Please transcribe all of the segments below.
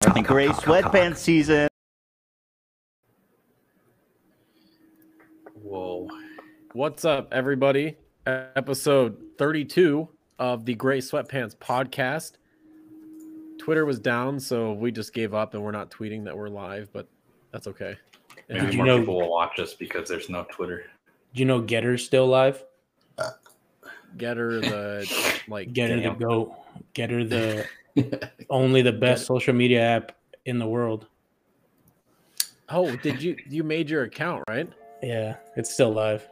The gray sweatpants season. Whoa. What's up, everybody? Episode 32 of the Gray Sweatpants podcast. Twitter was down, so we just gave up and we're not tweeting that we're live, but that's okay. Maybe Yeah. you more know- people will watch us because there's no Twitter. Do you know Gettr's still live? Gettr the like Gettr the Damn. goat. Gettr the only the best social media app in the world. Oh, did you you made your account, right? Yeah, it's still live.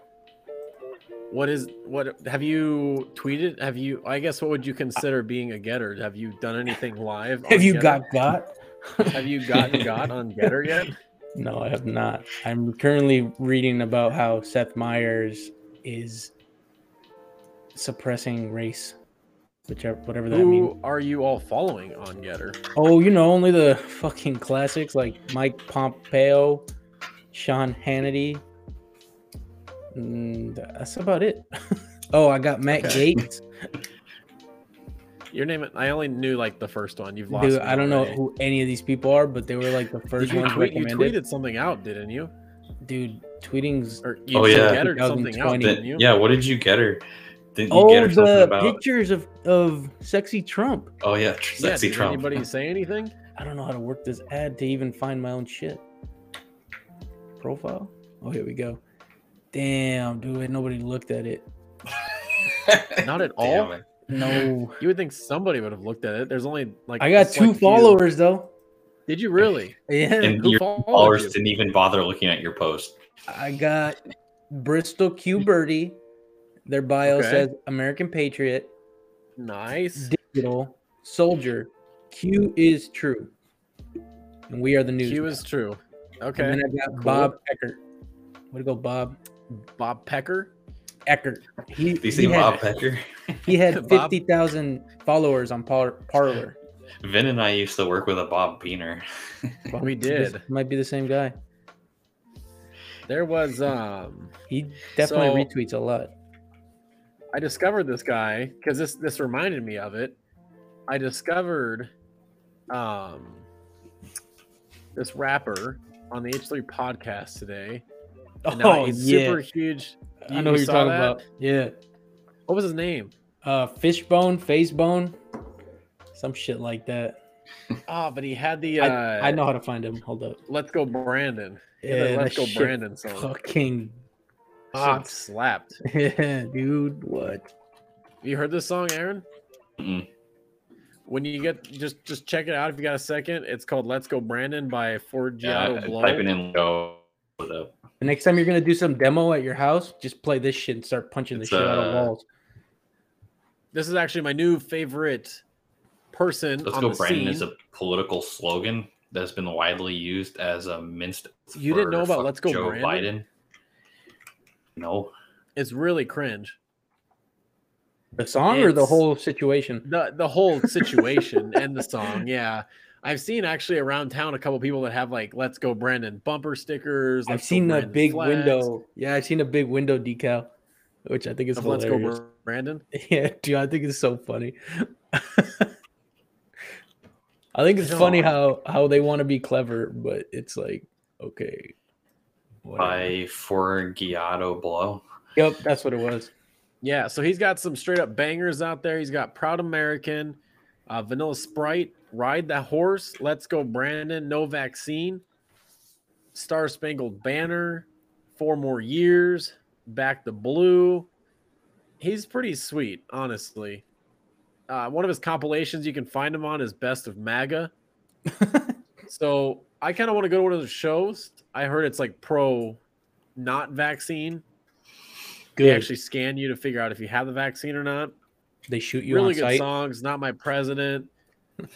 What is what have you tweeted? Have you I guess what would you consider being a getter? Have you done anything live? Have you Gettr? got got? have you gotten got on Gettr yet? No, I have not. I'm currently reading about how Seth Meyers is suppressing race, whichever whatever that means. Who are you all following on Gettr? Oh, you know, only the fucking classics like Mike Pompeo, Sean Hannity. And that's about it. oh, I got Matt Okay. Gaetz. Your name I only knew like the first one. You've lost. Dude, me I don't know who any of these people are, but they were like the first Did you, ones tweet, you tweeted something out, didn't you? Dude, tweeting's Or you Oh, yeah. gettered something out, didn't you? yeah, what did you get her? Didn't you oh get her something the about? pictures of of sexy Trump. Oh yeah, tr- Yeah, sexy did Trump. anybody say anything? I don't know how to work this ad to even find my own shit. Profile. Oh, here we go. Damn, dude, nobody looked at it. Not at all? it. No, You would think somebody would have looked at it. There's only like I got two select few. followers though. Did you really? Yeah, And Who your followers you? didn't even bother looking at your post. I got Bristol Q Birdie. Their bio Okay. says American Patriot, Nice. digital, soldier. Q is true. And we are the news. Q is true. And Okay. then I got cool. Bob Eckert. Way to go, Bob Bob Pecker. Eckert. He, Do you see Bob Pecker? he had 50,000 followers on Par- Parler. Vin and I used to work with a Bob Beaner. We This did. might be the same guy. There was um He definitely So- retweets a lot. I discovered this guy because this this reminded me of it. I discovered um this rapper on the H3 podcast today. And Oh, he's yeah. super huge. I know you who you're talking that? about. Yeah. What was his name? Uh, fishbone, facebone, some shit like that. Oh, but he had the uh I, I know how to find him. Hold up. Let's Go Brandon. He Yeah, Let's Go Brandon song. Fucking Ah, slapped. yeah, dude. What? You heard this song, Aaron? Mm-mm. When you get just just check it out if you got a second. It's called Let's Go Brandon by Forgiato Yeah, Blow. typing in go. The next time you're gonna do some demo at your house, just play this shit and start punching the It's, shit out of uh, walls. This is actually my new favorite person Let's on go, the Brandon scene. is a political slogan that's been widely used as a minced. You didn't know about Let's Go, Joe Brandon? Biden. No, It's really cringe. The song or the whole situation? The the whole situation and the song, yeah. I've seen actually around town a couple people that have like "Let's Go Brandon" bumper stickers. I've seen a big flags, window. Yeah, I've seen a big window decal, which I think is of "Let's. Go Brandon." Yeah, dude, I think it's so funny. I think it's funny how how they want to be clever, but it's like okay. Whatever. by Forgiato Blow. Yep, that's what it was. Yeah, so he's got some straight up bangers out there. He's got Proud American, uh, Vanilla Sprite, Ride the Horse, Let's Go Brandon, No Vaccine, Star Spangled Banner, Four More Years, Back the Blue. He's pretty sweet, honestly. Uh, one of his compilations you can find him on is Best of MAGA. so I kind of want to go to one of those shows. I heard it's like pro not vaccine. They actually scan you to figure out if you have the vaccine or not. They shoot you really on good site. songs. Not my president.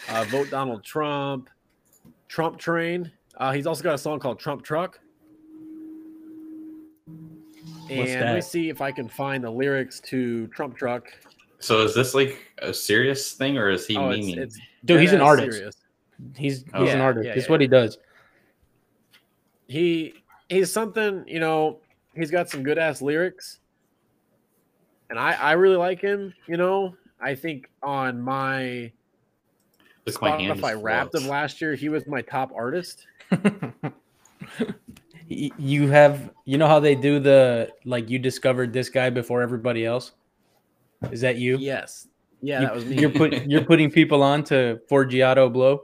Uh, vote Donald Trump. Trump Train. Uh, he's also got a song called Trump Truck. And let me see if I can find the lyrics to Trump Truck. So is this like a serious thing, or is he Oh, it's, it's Dude, he's an artist. serious. He's he's Oh. an artist. yeah, It's yeah. what he does. He he's something, you know, he's got some good ass lyrics. And I I really like him, you know. I think on my Look, my Spotify just Wrapped of last year. He was my top artist. You have you know how they do the like you discovered this guy before everybody else is that you Yes. Yeah, You- that was me. you're put you're putting people on to forgiato blow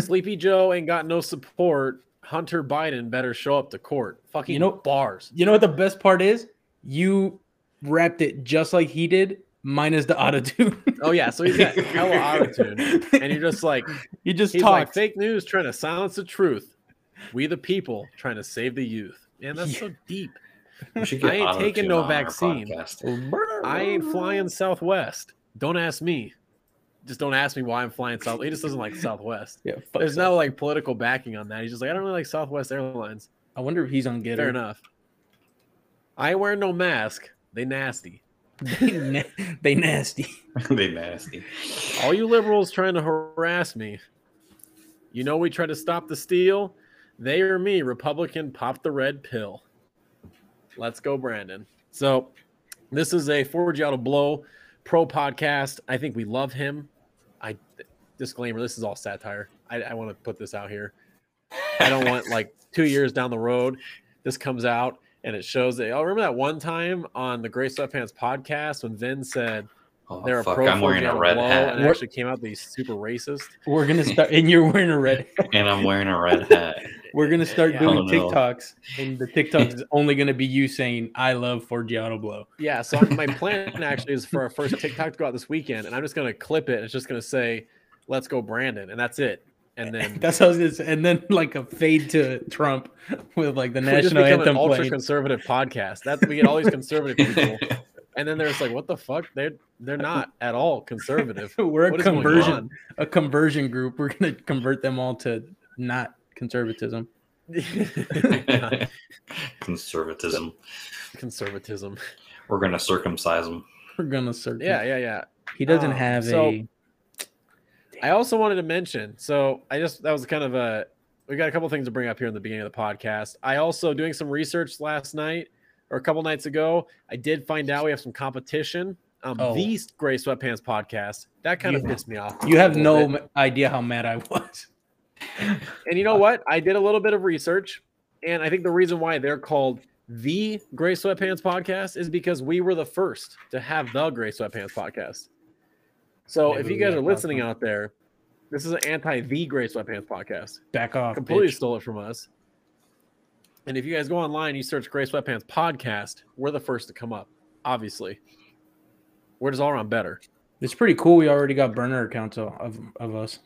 Sleepy Joe ain't got no support. Hunter Biden better show up to court. Fucking You know- bars. you know what the best part is you wrapped it just like he did minus the autotune Oh yeah, so he's got hella autotune, and you're just like, you just talk like fake news trying to silence the truth. We the people trying to save the youth. Man, that's so deep. I ain't taking no vaccine. I ain't flying Southwest. Don't ask me. Just don't ask me why I'm flying South. He just doesn't like Southwest. yeah There's that. no like political backing on that. He's just like, I don't really like Southwest Airlines. i wonder if he's on get Fair enough. I ain't wearing no mask. They nasty. they, they nasty they nasty. All you liberals trying to harass me. You know we try to stop the steal. They or me, Republican, pop the red pill. Let's go, Brandon. So this is a Forgiato Blow pro podcast. I think we love him. I disclaimer, this is all satire. I, I want to put this out here. I don't want like two years down the road, this comes out and it shows that. Oh, remember that one time on the Gray Sweatpants podcast when Vin said Oh, they're a fuck, pro I'm wearing Forge Out a of red hat. And it actually came out that he's super racist. We're gonna start and you're wearing a red and I'm wearing a red hat. we're gonna start Yeah. doing Oh, no. tiktoks and the tiktok is only gonna be you saying i love forgiato blow Yeah, so my plan actually is for our first TikTok to go out this weekend, and I'm just gonna clip it. And it's just gonna say, "Let's go, Brandon," and that's it. And then That's how it's and then like a fade to Trump with like the we just national become an anthem ultra conservative podcast. That we get all these conservative people, and then there's like, "What the fuck? They're they're not at all conservative." We're a What is conversion a conversion group. We're gonna convert them all to not conservatism. Conservatism. Conservatism. We're gonna circumcise him. We're gonna search. Yeah, yeah, yeah. He doesn't Um, have so- a I also wanted to mention, so I just that was kind of a we got a couple things to bring up here in the beginning of the podcast. I also doing some research last night or a couple nights ago, I did find out we have some competition. Um, Oh. the Gray Sweatpants podcast. That kind of You- pissed me off. you have no bit. idea how mad I was. And you know what? I did a little bit of research, and I think the reason why they're called the Gray Sweatpants podcast is because we were the first to have the Gray Sweatpants podcast. So Maybe if you guys are listening out there, this is an anti the Gray Sweatpants podcast. Back off. Completely bitch. stole it from us. And if you guys go online, you search Gray Sweatpants podcast, we're the first to come up. Obviously, we're just all around better. It's pretty cool. We already got burner accounts of, of, of us.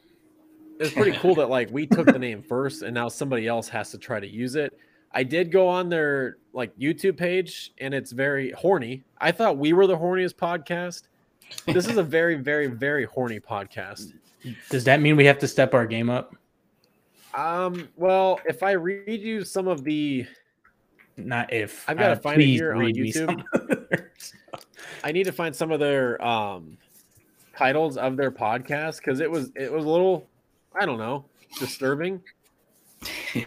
It's pretty cool that like we took the name first and now somebody else has to try to use it. I did go on their like YouTube page and it's very horny. I thought we were the horniest podcast. This is a very, very, very horny podcast. Does that mean we have to step our game up? Um, well, if I read you some of the Not if. I've gotta Uh, find it here on YouTube. I need to find some of their um titles of their podcast because it was it was a little I don't know disturbing.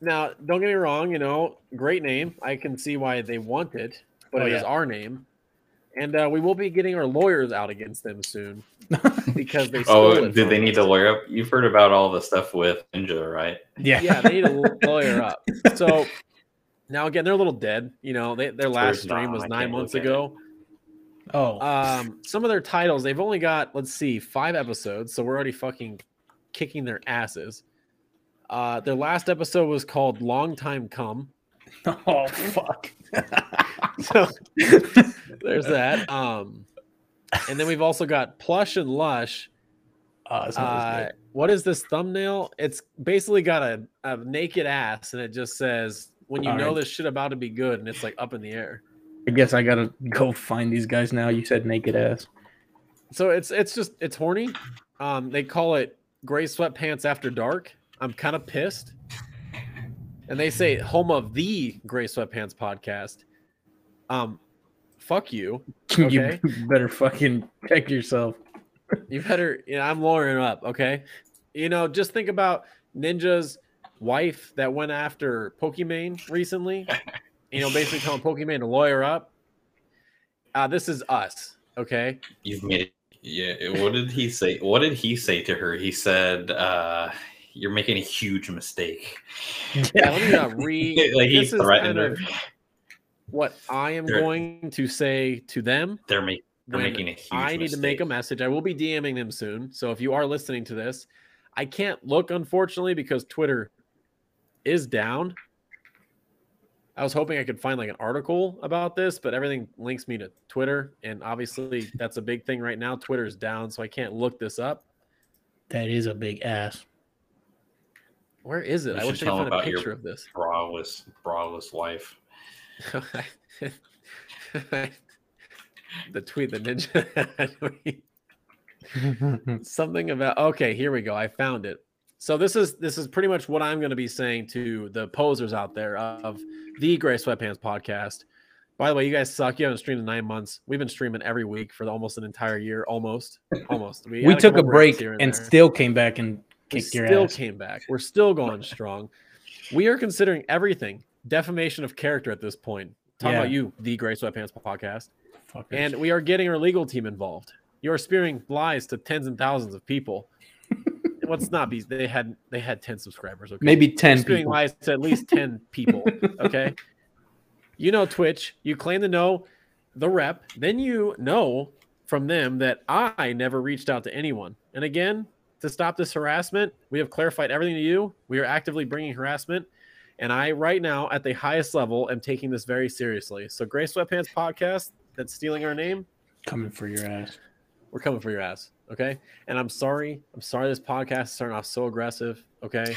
now, don't get me wrong, you know, great name. I can see why they want it, but Oh, it is yeah. our name, and uh, we will be getting our lawyers out against them soon because they stole Oh, it did from they need to lawyer up? You've heard about all the stuff with Ninja, right? yeah. Yeah, they need a lawyer up. So now again, they're a little dead. You know, they, their last Where's stream Dom? was nine months look at it. ago. Oh, um some of their titles they've only got let's see five episodes so we're already fucking kicking their asses uh their last episode was called long time come oh, fuck. so there's that um and then we've also got plush and lush sounds uh what is this thumbnail it's basically got a, a naked ass and it just says when you All know right. this shit about to be good and it's like up in the air I guess I gotta go find these guys now. You said naked ass. So it's it's just it's horny. Um, they call it gray sweatpants after dark. I'm kind of pissed. And they say home of the gray sweatpants podcast. Um, fuck you. Okay. You better fucking check yourself. You better. You know, I'm lawyering up. Okay. You know, just think about Ninja's wife that went after Pokimane recently. You know, basically telling Pokimane to lawyer up. Uh, this is us. Okay. You've made Yeah. What did he say? What did he say to her? He said, uh, "You're making a huge mistake." Yeah, let me uh, read. like he threatened her. what I am They're- going to say to them. They're, make, they're making a huge. I need to make a message. I will be DMing them soon. So if you are listening to this, I can't look unfortunately because Twitter is down. I was hoping I could find like an article about this, but everything links me to Twitter, and obviously that's a big thing right now. Twitter's down, so I can't look this up. That is a big ass. Where is it? You I should wish I could tell 'em find a about your- picture of this. braless, braless life. the tweet, the ninja something about okay here we go i found it so this is this is pretty much what i'm going to be saying to the posers out there of the gray sweatpants podcast. By the way you guys suck. You haven't streamed in nine months. We've been streaming every week for almost an entire year almost almost. We had took a break here and still came back and we kicked your still ass. came back. We're still going strong. We are considering everything. Defamation of character at this point. Talking about you the gray sweatpants podcast. Fuckers. and we are getting our legal team involved. You are spewing lies to tens and thousands of people. What's not be they had they had 10 subscribers, okay? maybe 10 spewing people. lies to at least 10 people, okay? You know Twitch, you claim to know the rep, then you know from them that I never reached out to anyone. And again, to stop this harassment, we have clarified everything to you. We are actively bringing harassment. And I, right now, at the highest level, am taking this very seriously. So, Gray Sweatpants podcast that's stealing our name, coming for your ass. we're coming for your ass. Okay. And I'm sorry. I'm sorry this podcast is starting off so aggressive. Okay.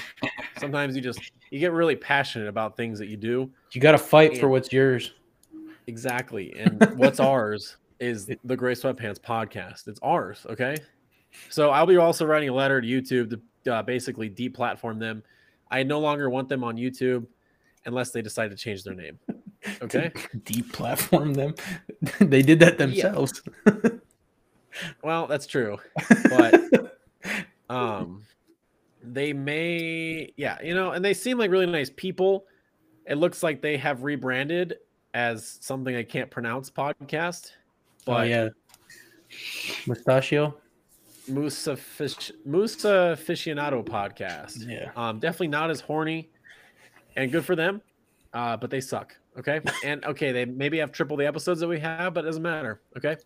Sometimes you just you get really passionate about things that you do. You got to fight for what's yours. Exactly. And what's ours is the Gray Sweatpants podcast. It's ours. Okay. So I'll be also writing a letter to YouTube to uh, basically deplatform them. I no longer want them on YouTube unless they decide to change their name. Okay. Deplatform them. they did that themselves. Well, that's true. But um they may yeah, you know, and they seem like really nice people. It looks like they have rebranded as something I can't pronounce podcast. oh But yeah. Mustachio. Musa Fish Musa Aficionado podcast. Yeah. Um, definitely not as horny, and good for them. Uh, but they suck. Okay, and okay, they maybe have triple the episodes that we have, but it doesn't matter. Okay,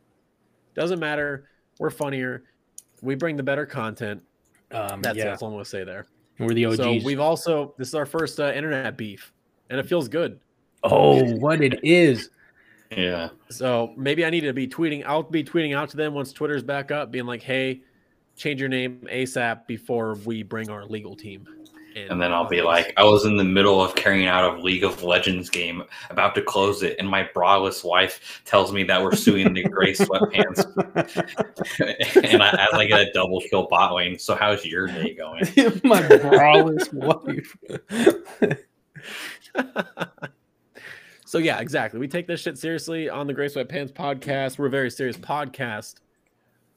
doesn't matter. We're funnier. We bring the better content. Um, That's, yeah. that's all I'm gonna say there. We're the OGs. So we've also this is our first uh, internet beef, and it feels good. oh, what it is. Yeah. So maybe I need to be tweeting. I'll be tweeting out to them once Twitter's back up, being like, "Hey, change your name ASAP before we bring our legal team." In." And then I'll be like, I was in the middle of carrying out a League of Legends game, about to close it, and my braless wife tells me that we're suing the gray sweatpants. and I, as I get a double kill bot lane. So how's your day going? My braless wife. so yeah, exactly. We take this shit seriously on the Gray Sweatpants podcast. We're a very serious podcast.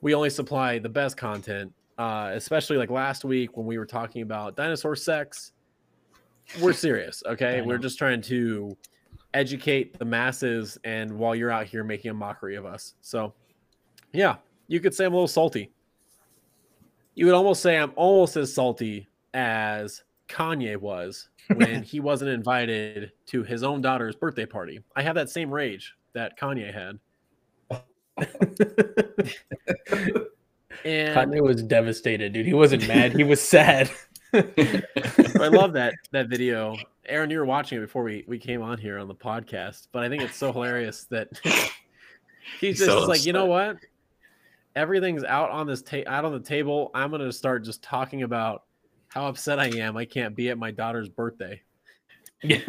We only supply the best content, uh, especially like last week when we were talking about dinosaur sex. We're serious, okay? We're just trying to educate the masses, and while you're out here making a mockery of us, so yeah, you could say I'm a little salty. You would almost say I'm almost as salty as Kanye was when he wasn't invited to his own daughter's birthday party. I have that same rage that Kanye had. and Kanye was devastated, dude. He wasn't mad. He was sad. I love that that video. Aaron, you were watching it before we, we came on here on the podcast, but I think it's so hilarious that he's just So like, you know what? Everything's out on this ta- out on the table. I'm gonna start just talking about how upset I am. I can't be at my daughter's birthday. yeah.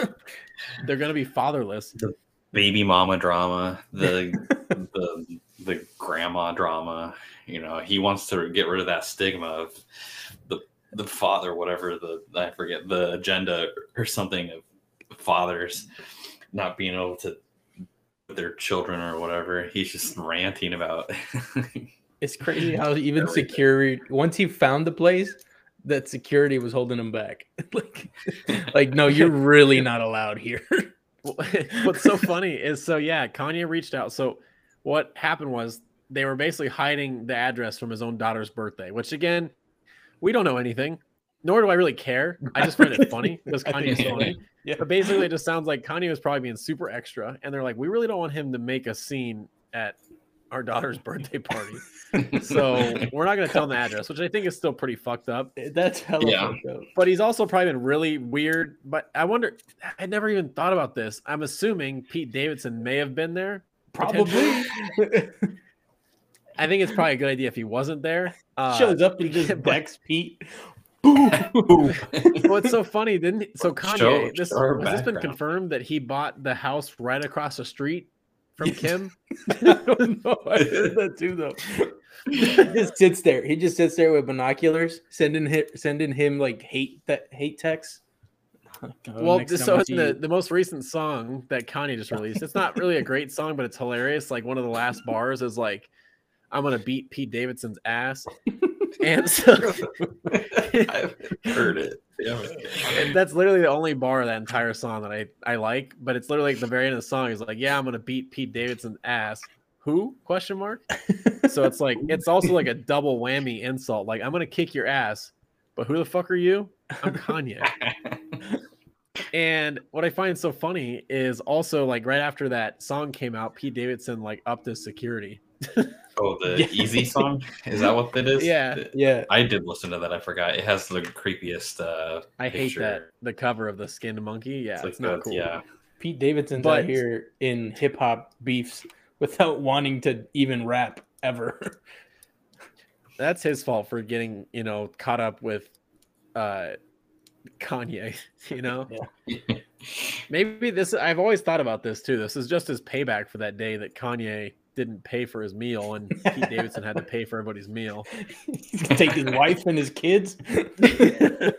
They're gonna be fatherless. The baby mama drama, the the the grandma drama. You know, he wants to get rid of that stigma of the the father, whatever the I forget the agenda or something of fathers not being able to with their children or whatever. He's just ranting about. It's crazy how even Everything. security once he found the place, that security was holding him back. like, like no, you're really not allowed here. What's so funny is so yeah, Kanye reached out. So what happened was they were basically hiding the address from his own daughter's birthday, which again, we don't know anything, nor do I really care. I just find it funny because Kanye's funny. Yeah. But basically, it just sounds like Kanye was probably being super extra, and they're like, we really don't want him to make a scene at our daughter's birthday party, so we're not going to tell him the address, which I think is still pretty fucked up. Eh, that's hella Yeah. fucked up. But he's also probably been really weird. But I wonder, I never even thought about this. I'm assuming Pete Davidson may have been there. Probably I think it's probably a good idea if he wasn't there. Uh, shows up and just but- decks Pete. What's so funny? Didn't he- so Kanye? Show- this show her has this been confirmed that he bought the house right across the street from Kim? I don't know. I heard that too, though. he just sits there. He just sits there with binoculars, sending him, sending him like hate that hate texts. Oh, well, next just so in the, the most recent song that Kanye just released, it's not really a great song, but it's hilarious. Like one of the last bars is like, "I'm gonna beat Pete Davidson's ass," and so I've heard it. And that's literally the only bar of that entire song that I I like. But it's literally like the very end of the song is like, "Yeah, I'm gonna beat Pete Davidson's ass." Who? Question mark. So it's like it's also like a double whammy insult. Like I'm gonna kick your ass, but who the fuck are you? I'm Kanye. And what I find so funny is also like right after that song came out, Pete Davidson like upped his security. Oh, the Yeah. Eazy song? Is that what it is? Yeah. yeah, I did listen to that. I forgot. It has the creepiest uh I hate that the cover of the skinned monkey. Yeah, it's, like not cool. Yeah. Pete Davidson's But- out here in hip hop beefs without wanting to even rap ever. That's his fault for getting, you know, caught up with uh Kanye, you know? Maybe this I've always thought about this too. This is just his payback for that day that Kanye didn't pay for his meal and Pete Davidson had to pay for everybody's meal. He's gonna take his wife and his kids.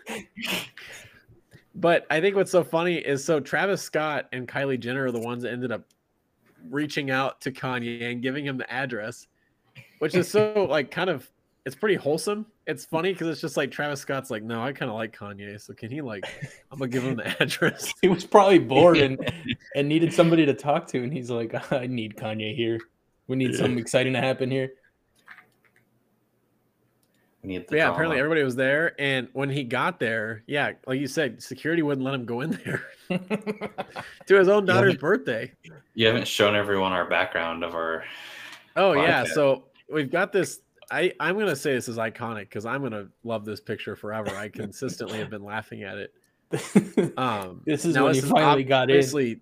But I think what's so funny is so Travis Scott and Kylie Jenner are the ones that ended up reaching out to Kanye and giving him the address, which is so like kind of it's pretty wholesome. It's funny because it's just like Travis Scott's like, no, I kind of like Kanye, so can he like, I'm gonna give him the address. he was probably bored and, and needed somebody to talk to, and he's like, I need Kanye here. We need Yeah. something exciting to happen here. We need the But yeah, apparently everybody was there, and when he got there, yeah, like you said, security wouldn't let him go in there to his own daughter's birthday. you haven't shown everyone our background of our Oh yeah, so we've got this. I I'm gonna say this is iconic because I'm gonna love this picture forever. I consistently have been laughing at it. Um, This is now when you finally got in.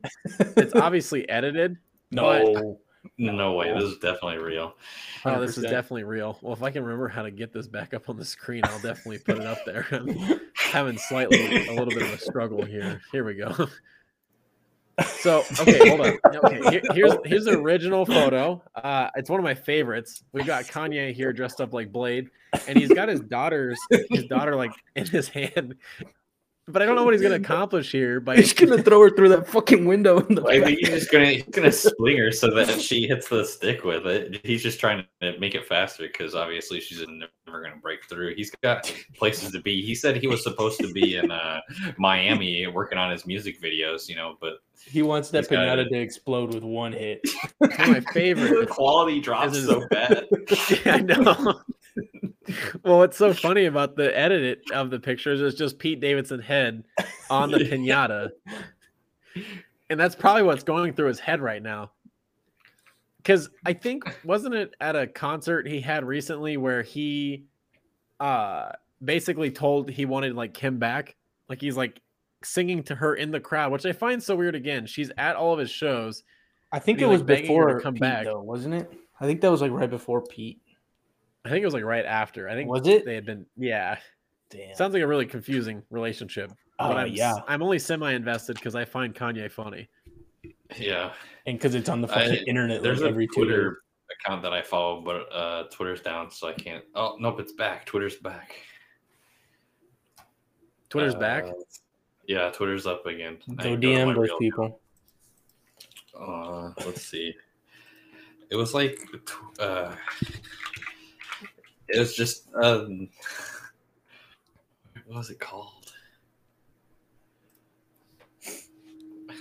it's obviously edited. no, no way. This is definitely real. Oh, this is definitely real. Well, if I can remember how to get this back up on the screen, I'll definitely put it up there. I'm having slightly a little bit of a struggle here. Here we go. So okay, hold on. Okay, here- here's here's the original photo. Uh, it's one of my favorites. We've got Kanye here dressed up like Blade, and he's got his daughter's his daughter like in his hand. But I don't know what he's gonna accomplish here by He's gonna throw her through that fucking window in the I think he's just gonna he's gonna swing her so that she hits the stick with it. He's just trying to make it faster because obviously she's never gonna break through. He's got places to be. He said he was supposed to be in uh, Miami working on his music videos, you know, but He wants that He's pinata to explode with one hit. one of my the favorite. quality drops This is- so bad. I know. well, what's so funny about the edit of the pictures is just Pete Davidson's head on the pinata. And that's probably what's going through his head right now. Because I think, wasn't it at a concert he had recently where he uh basically told he wanted like Kim back? Like he's like singing to her in the crowd, which I find so weird again. She's at all of his shows. I think it was to before come Pete, back. though, wasn't it? I think that was like right before Pete. I think it was like right after. I think Was it? they had been yeah. Damn. Sounds like a really confusing relationship. Oh, but I'm, yeah. I'm only semi invested because I find Kanye funny. Yeah. and because it's on the fucking I- internet There's like a every two days. Twitter account that I follow, but uh Twitter's down, so I can't oh nope, it's back. Twitter's back. Twitter's back. Uh, Yeah, Twitter's up again. I Go can go to my DM those real people. Uh, let's see. It was like, uh, it was just, um, what was it called?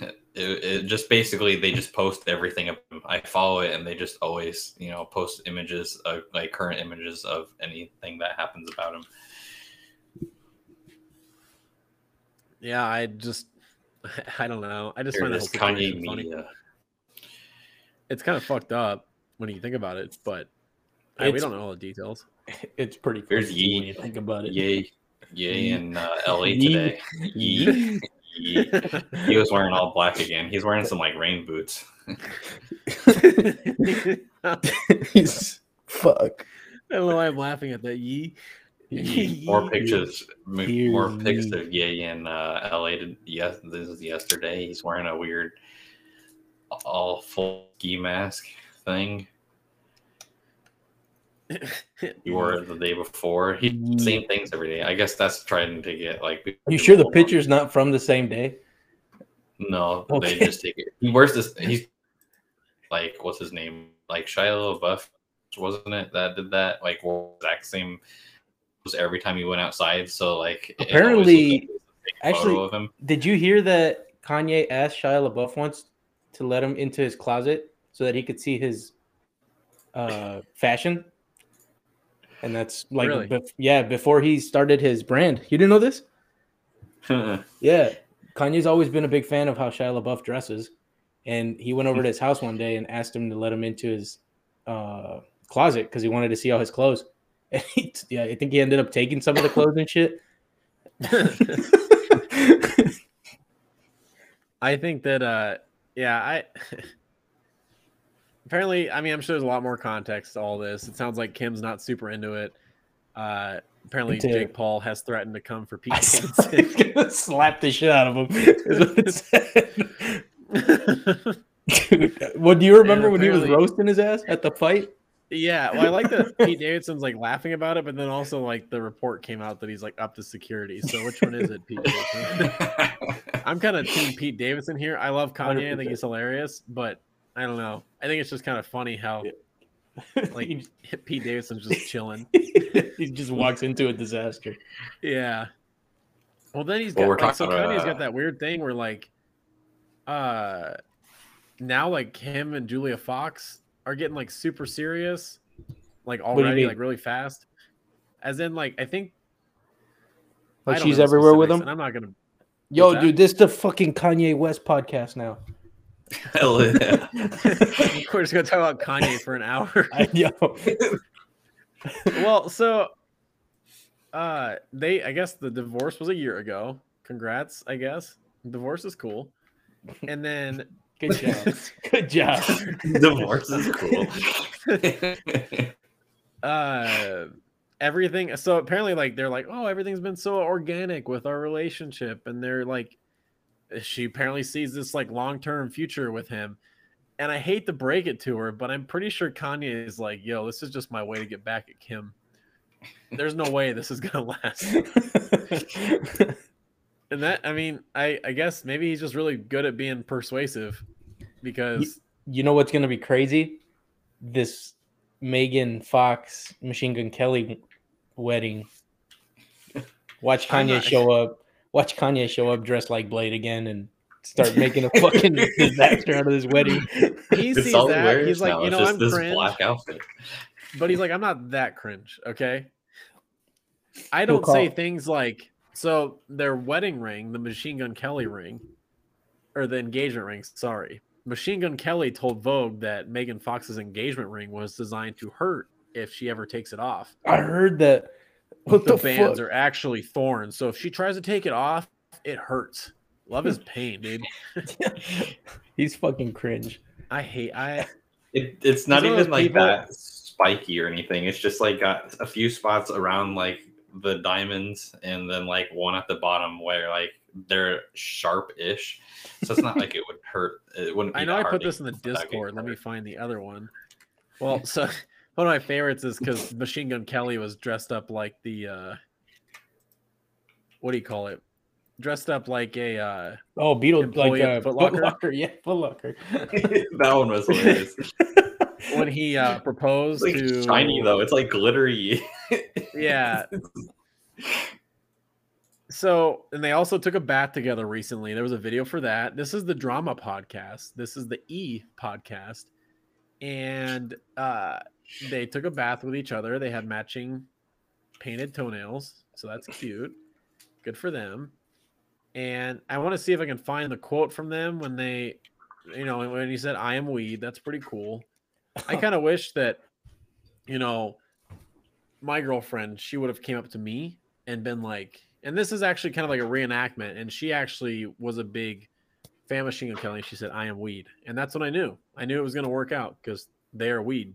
it, it just basically they just post everything. Of him. I follow it, and they just always you know post images of like current images of anything that happens about him. Yeah, I just I don't know. I just Here, find this this Kanye situation funny. media. It's kind of fucked up when you think about it, but I- we don't know all the details. It's pretty funny Here's when you think about it. Yay, yay Yee. in uh, LA Yee. today. Yee. Yee. He was wearing all black again. He's wearing some like rain boots. He's fuck. I don't know why I'm laughing at that. Yee. Yee. More pictures, m- more Here's pics Yee. of Yay in uh, LA. To, yes, this is yesterday. He's wearing a weird, all full ski mask thing. Wore it the day before. He same things every day. I guess that's trying to get like. You sure the picture's not from the same day? No, Okay. they just take it. He wears this. He's like, what's his name? Like Shia LaBeouf, wasn't it? That did that. Like, exact same. Was every time he went outside. So like, Apparently- like it was a fake actually- of him. Did you hear that Kanye asked Shia LaBeouf once to let him into his closet so that he could see his uh, fashion? And that's like, Really? bef- yeah, before he started his brand. You didn't know this? Yeah, Kanye's always been a big fan of how Shia LaBeouf dresses, and he went over to his house one day and asked him to let him into his uh, closet because he wanted to see all his clothes. And he, yeah, I think he ended up taking some of the clothes and shit. I think that uh yeah, I apparently I mean I'm sure there's a lot more context to all this. It sounds like Kim's not super into it. Uh apparently Jake Paul has threatened to come for Pete Davidson. gonna slap the shit out of him. Is what it said. Dude, what do you remember when he was roasting his ass at the fight? yeah, well I like that Pete Davidson's like laughing about it, but then also like the report came out that he's like up to security. So which one is it, Pete I'm kind of team Pete Davidson here. I love Kanye. I think he's hilarious, but I don't know. I think it's just kind of funny how like Pete Davidson's just chilling. he just walks into a disaster. Yeah. Well, then he's Well, got we're like, so talking about, Kanye's uh, got that weird thing where like, uh, now like him and Julia Fox are getting like super serious, like already, like really fast. As in, like I think Like don't she's everywhere with specifics, him. and I'm not gonna. Yo, dude, this is the fucking Kanye West podcast now. Hell yeah. We're just gonna talk about Kanye for an hour. I, yo, well, so uh they I guess the divorce was a year ago. Congrats, I guess. Divorce is cool. And then good job, good job. Divorce is cool. uh everything so apparently like they're like oh everything's been so organic with our relationship and they're like she apparently sees this like long-term future with him and i hate to break it to her but i'm pretty sure kanye is like yo this is just my way to get back at kim there's no way this is gonna last and that i mean i i guess maybe he's just really good at being persuasive because you know what's gonna be crazy? This Megan Fox Machine Gun Kelly wedding. Watch Kanye not- show up. Watch Kanye show up dressed like Blade again and start making a fucking disaster out of this wedding. he It's sees that he's like now. you It's know just i'm this cringe black outfit. but he's like, I'm not that cringe, okay? I He'll don't say things like so their wedding ring, the Machine Gun Kelly ring, or the engagement ring, sorry. Machine Gun Kelly told Vogue that Megan Fox's engagement ring was designed to hurt if she ever takes it off. I heard that. What the, the, bands fuck? are actually thorns. So if she tries to take it off, it hurts. Love is pain, dude. He's fucking cringe. I hate I It, it's not He's one of even like people- that spiky or anything. It's just like got a few spots around like the diamonds and then like one at the bottom where like they're sharp-ish. So it's not like it would hurt. It wouldn't. Be I know I put this in the put that big Discord. Let me find the other one. Well, so one of my favorites is because Machine Gun Kelly was dressed up like the uh what do you call it? Dressed up like a uh Oh, Beetle like Employee uh, at Foot Foot Locker? Locker. Yeah, Foot Locker. that one was hilarious. when he uh proposed It's like to shiny though. It's like glittery. Yeah. so and they also took a bath together recently. There was a video for that. This is the drama podcast. This is the E podcast. And uh they took a bath with each other. They had matching painted toenails. So that's cute. Good for them. And I want to see if I can find the quote from them when they you know, when he said I am weed. That's pretty cool. I kind of wish that you know my girlfriend, she would have came up to me and been like, and this is actually kind of like a reenactment. And she actually was a big fan Machine Gun Kelly. She said, I am weed. And that's what I knew. I knew it was going to work out because they are weed.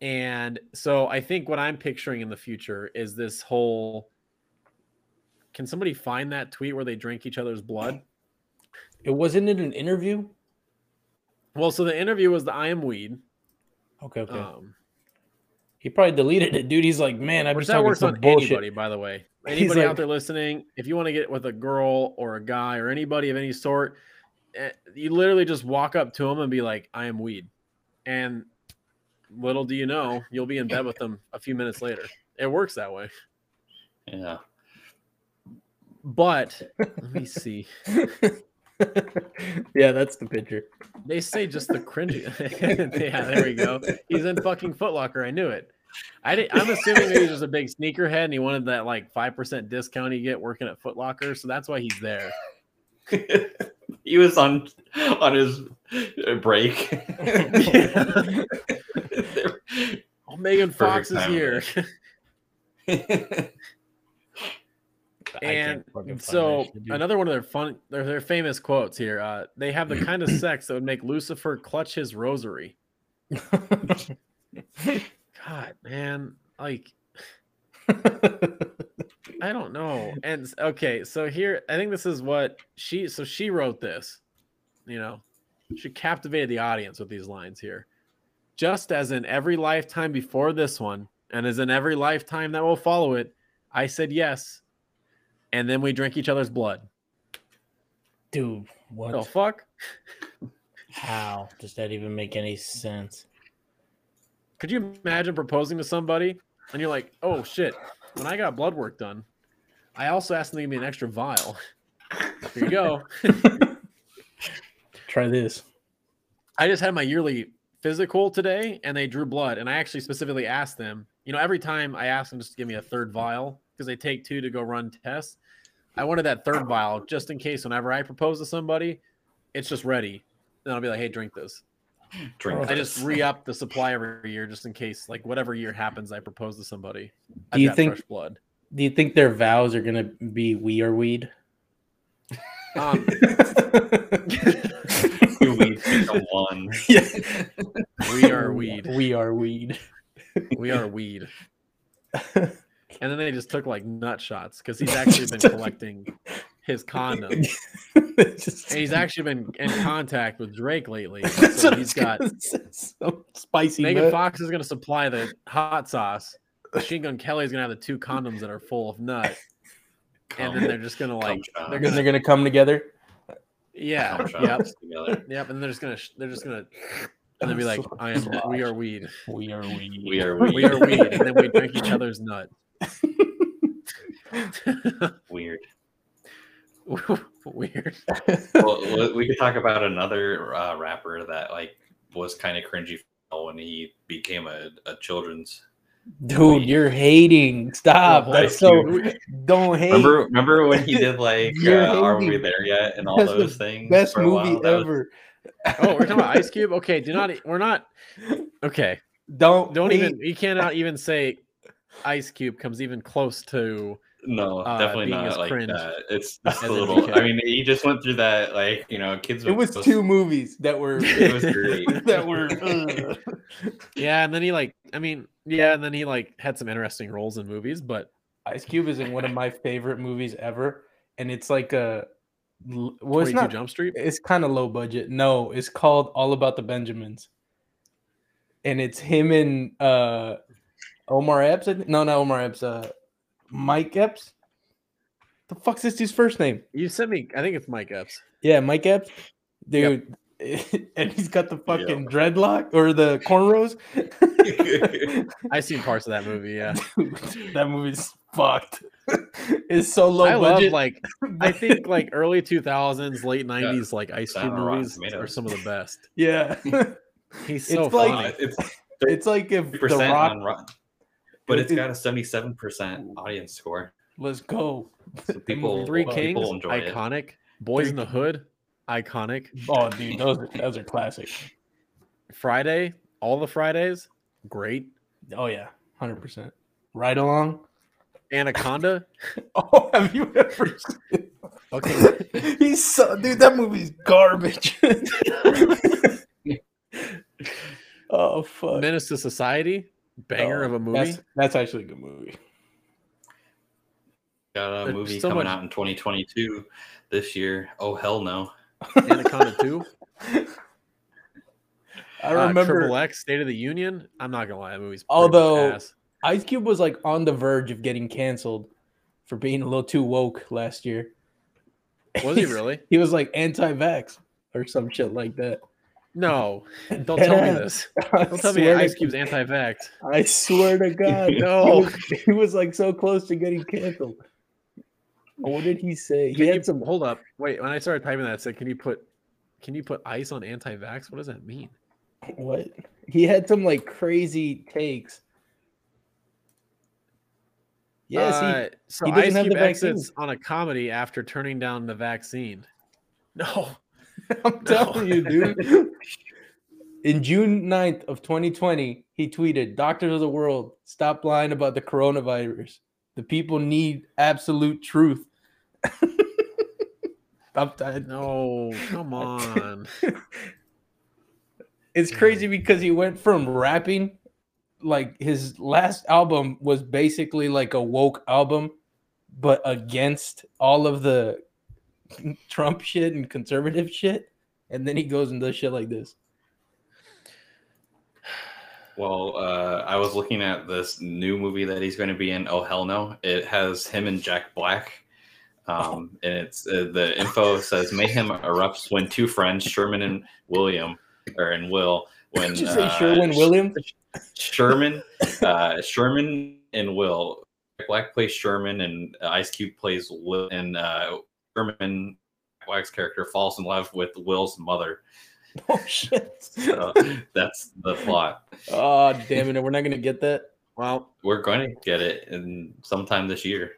And so I think what I'm picturing in the future is this whole can somebody find that tweet where they drink each other's blood? It wasn't it an interview? Well, so the interview was the I am weed. Okay, okay. Um, he probably deleted it, dude. He's like, man, I'm been Which that talking works some on bullshit. anybody, by the way. He's Anybody like- out there listening, if you want to get with a girl or a guy or anybody of any sort, eh, you literally just walk up to them and be like, "I am weed," and little do you know, you'll be in bed with them a few minutes later. It works that way. Yeah. But let me see. yeah, that's the picture. They say just the cringy. yeah, there we go. He's in fucking Footlocker. I knew it. I did, I'm assuming maybe he's just a big sneakerhead and he wanted that like five percent discount he get working at Footlocker, so that's why he's there. he was on on his uh, break. Oh, Megan Fox is here. And can't fucking find so that shit, dude. another one of their fun their, their famous quotes here uh they have the kind of sex that would make lucifer clutch his rosary. God man like i don't know. And okay so here i think this is what she so she wrote this you know she captivated the audience with these lines here. Just as in every lifetime before this one and as in every lifetime that will follow it i said yes and then we drink each other's blood dude, what? the fuck How does that even make any sense? Could you imagine proposing to somebody and you're like, oh shit, when I got blood work done, I also asked them to give me an extra vial. Here you go. Try this. I just had my yearly physical today and they drew blood. And I actually specifically asked them, you know, every time I ask them just to give me a third vial because they take two to go run tests. I wanted that third vial just in case whenever I propose to somebody, it's just ready. Then I'll be like, hey, drink this. Drink I just re up the supply every year just in case, like whatever year happens, I propose to somebody. I've Do you got think- fresh blood? Do you think their vows are gonna be we are weed? Um, Two weeks one. yeah. we are weed. We are weed. We are weed. And then they just took like nut shots because he's actually been collecting his condoms. Just- And he's actually been in contact with Drake lately. That's So what I he's was got gonna some spicy. Megan nut. Fox is going to supply the hot sauce. Machine Gun Kelly is going to have the two condoms that are full of nut. And then they're just going to like, they're gonna, they're gonna come together. yeah, cum yep, shots together. yep. And they're just going to, they're just going to, and they'll be like, I am, we are weed. We are weed. We are weed. We are weed. And then we drink each other's nut. Weird. Weird. well, we- we could talk about another uh, rapper that like was kind of cringy when he became a, a children's. Dude, you're hating. Stop. That's Ice so. Cube. Don't hate. Remember, remember when he did like You're uh, "Are We. There Yet" and all That's the those things? Best movie while? That was- ever. Oh, we're talking about Ice Cube. Okay, do not. We're not. Okay, Don't don't hate. even. You cannot even say Ice Cube comes even close to. No, uh, definitely being as not like that. It's just a little. I mean, he just went through that. Like you know, kids. It was supposed- two movies that were. It was great. that were. ugh. Yeah, and then he like. I mean, yeah, and then he like had some interesting roles in movies, but Ice Cube is in one of my favorite movies ever, and it's like a. l- Well, it's 22 not. Jump Street. It's kind of low budget. No, it's called All About the Benjamins, and it's him and uh, Omar Epps. I. No, not Omar Epps. Uh, Mike Epps. The fuck's this dude's first name? You sent me. I think it's Mike Epps. Yeah, Mike Epps, dude. and he's got the fucking dreadlock or the cornrows. I've seen parts of that movie. Yeah, Dude, that movie's fucked. it's so low I love budget. like I think like early 2000s, late 90s like Ice It's Cube movies are some of the best. yeah, He's so It's like- funny. Uh, it's it's like if the percent Rock. On Rotten, but it's got a seventy-seven percent audience score. Let's go. So people, Three people Kings, enjoy it. iconic. Boys Three in the Hood, iconic. Oh, dude, those are, those are classic. Friday, all the Fridays, great. Oh yeah, hundred percent. Right along. Anaconda, Oh, have you ever? Seen... okay. He's so dude. That movie's garbage. oh fuck. Menace to Society, banger Oh, of a movie. That's, that's actually a good movie. Got a There's movie so coming much- out in 2022 this year. Oh hell no! Anaconda 2. I Uh, remember Triple X, State of the Union. I'm not gonna lie, that movie's pretty Although- much ass. Ice Cube was like on the verge of getting canceled for being a little too woke last year. was he really? He was like anti-vax or some shit like that. No, don't tell me this. Don't tell me Ice Cube's anti-vax. I swear to God, No. he was, he was like so close to getting canceled. What did he say? He Can you, had some. hold up. Wait, when I started typing that, I said, "Can you put, can you put ice on anti-vax?" What does that mean? What? He had some like crazy takes. Yes, Uh, so he doesn't Ice have Cube the vaccine. exits on a comedy after turning down the vaccine. No, he, I'm telling you, dude. In June 9th of 2020, he tweeted, Doctors of the world, stop lying about the coronavirus. The people need absolute truth. I'm tired. no, come on. It's crazy because he went from rapping, like his last album was basically like a woke album, but against all of the Trump shit and conservative shit. And then he goes and does shit like this. Well, uh, I was looking at this new movie that he's going to be in. Oh hell no! It has him and Jack Black, um, and it's uh, the info says mayhem erupts when two friends, Sherman and William, or and Will, when Did you say uh, Sherwin Williams? Sherman, uh, Sherman and Will. Black plays Sherman, and Ice Cube plays Will, and uh, Sherman Black's character falls in love with Will's mother. Oh shit. So that's the plot. Oh damn it. We're not gonna get that. Well, We're going to get it in sometime this year.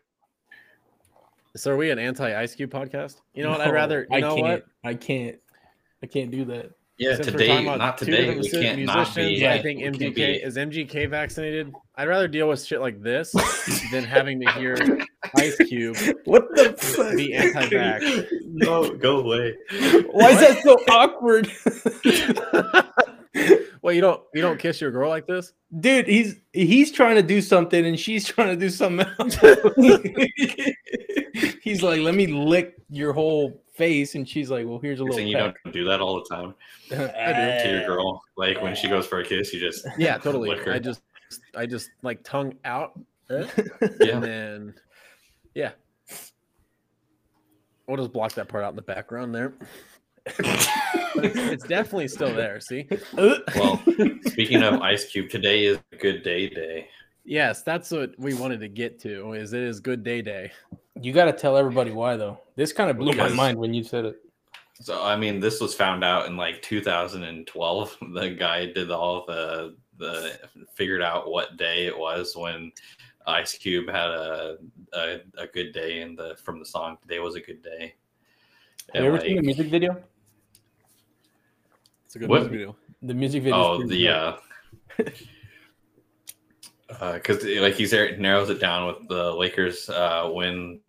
so are we an anti-Ice Cube podcast? You know what? I'd rather. You I know can't. what? I can't. I can't do that. Yeah, Since today, not today. We can't not be. yeah, I think MGK be- is MGK vaccinated. I'd rather deal with shit like this than having to hear Ice Cube What the fuck? be anti-vax. No, go away. Why is that so awkward? well, you don't you don't kiss your girl like this? Dude, he's he's trying to do something and she's trying to do something else. he's like, let me lick your whole face, and she's like, well, here's a You're little. saying you don't do that all the time peck. to your uh, girl. Like when she goes for a kiss, you just Yeah, totally. Lick her. I just I just like tongue out yeah. and then yeah. We'll just block that part out in the background there. It's, it's definitely still there. See? Well, speaking of Ice Cube, today is a good day day. Yes, that's what we wanted to get to. Is it is good day day? You got to tell everybody why though. This kind of blew my mind when you said it. So I mean, this was found out in like 2012. The guy did all the the figured out what day it was when Ice Cube had a a, a good day in the from the song "Today Was a Good Day." Have you ever seen the music video? It's a good What? music video. The music video. Oh, the uh, because like he's there narrows it down with the Lakers uh, win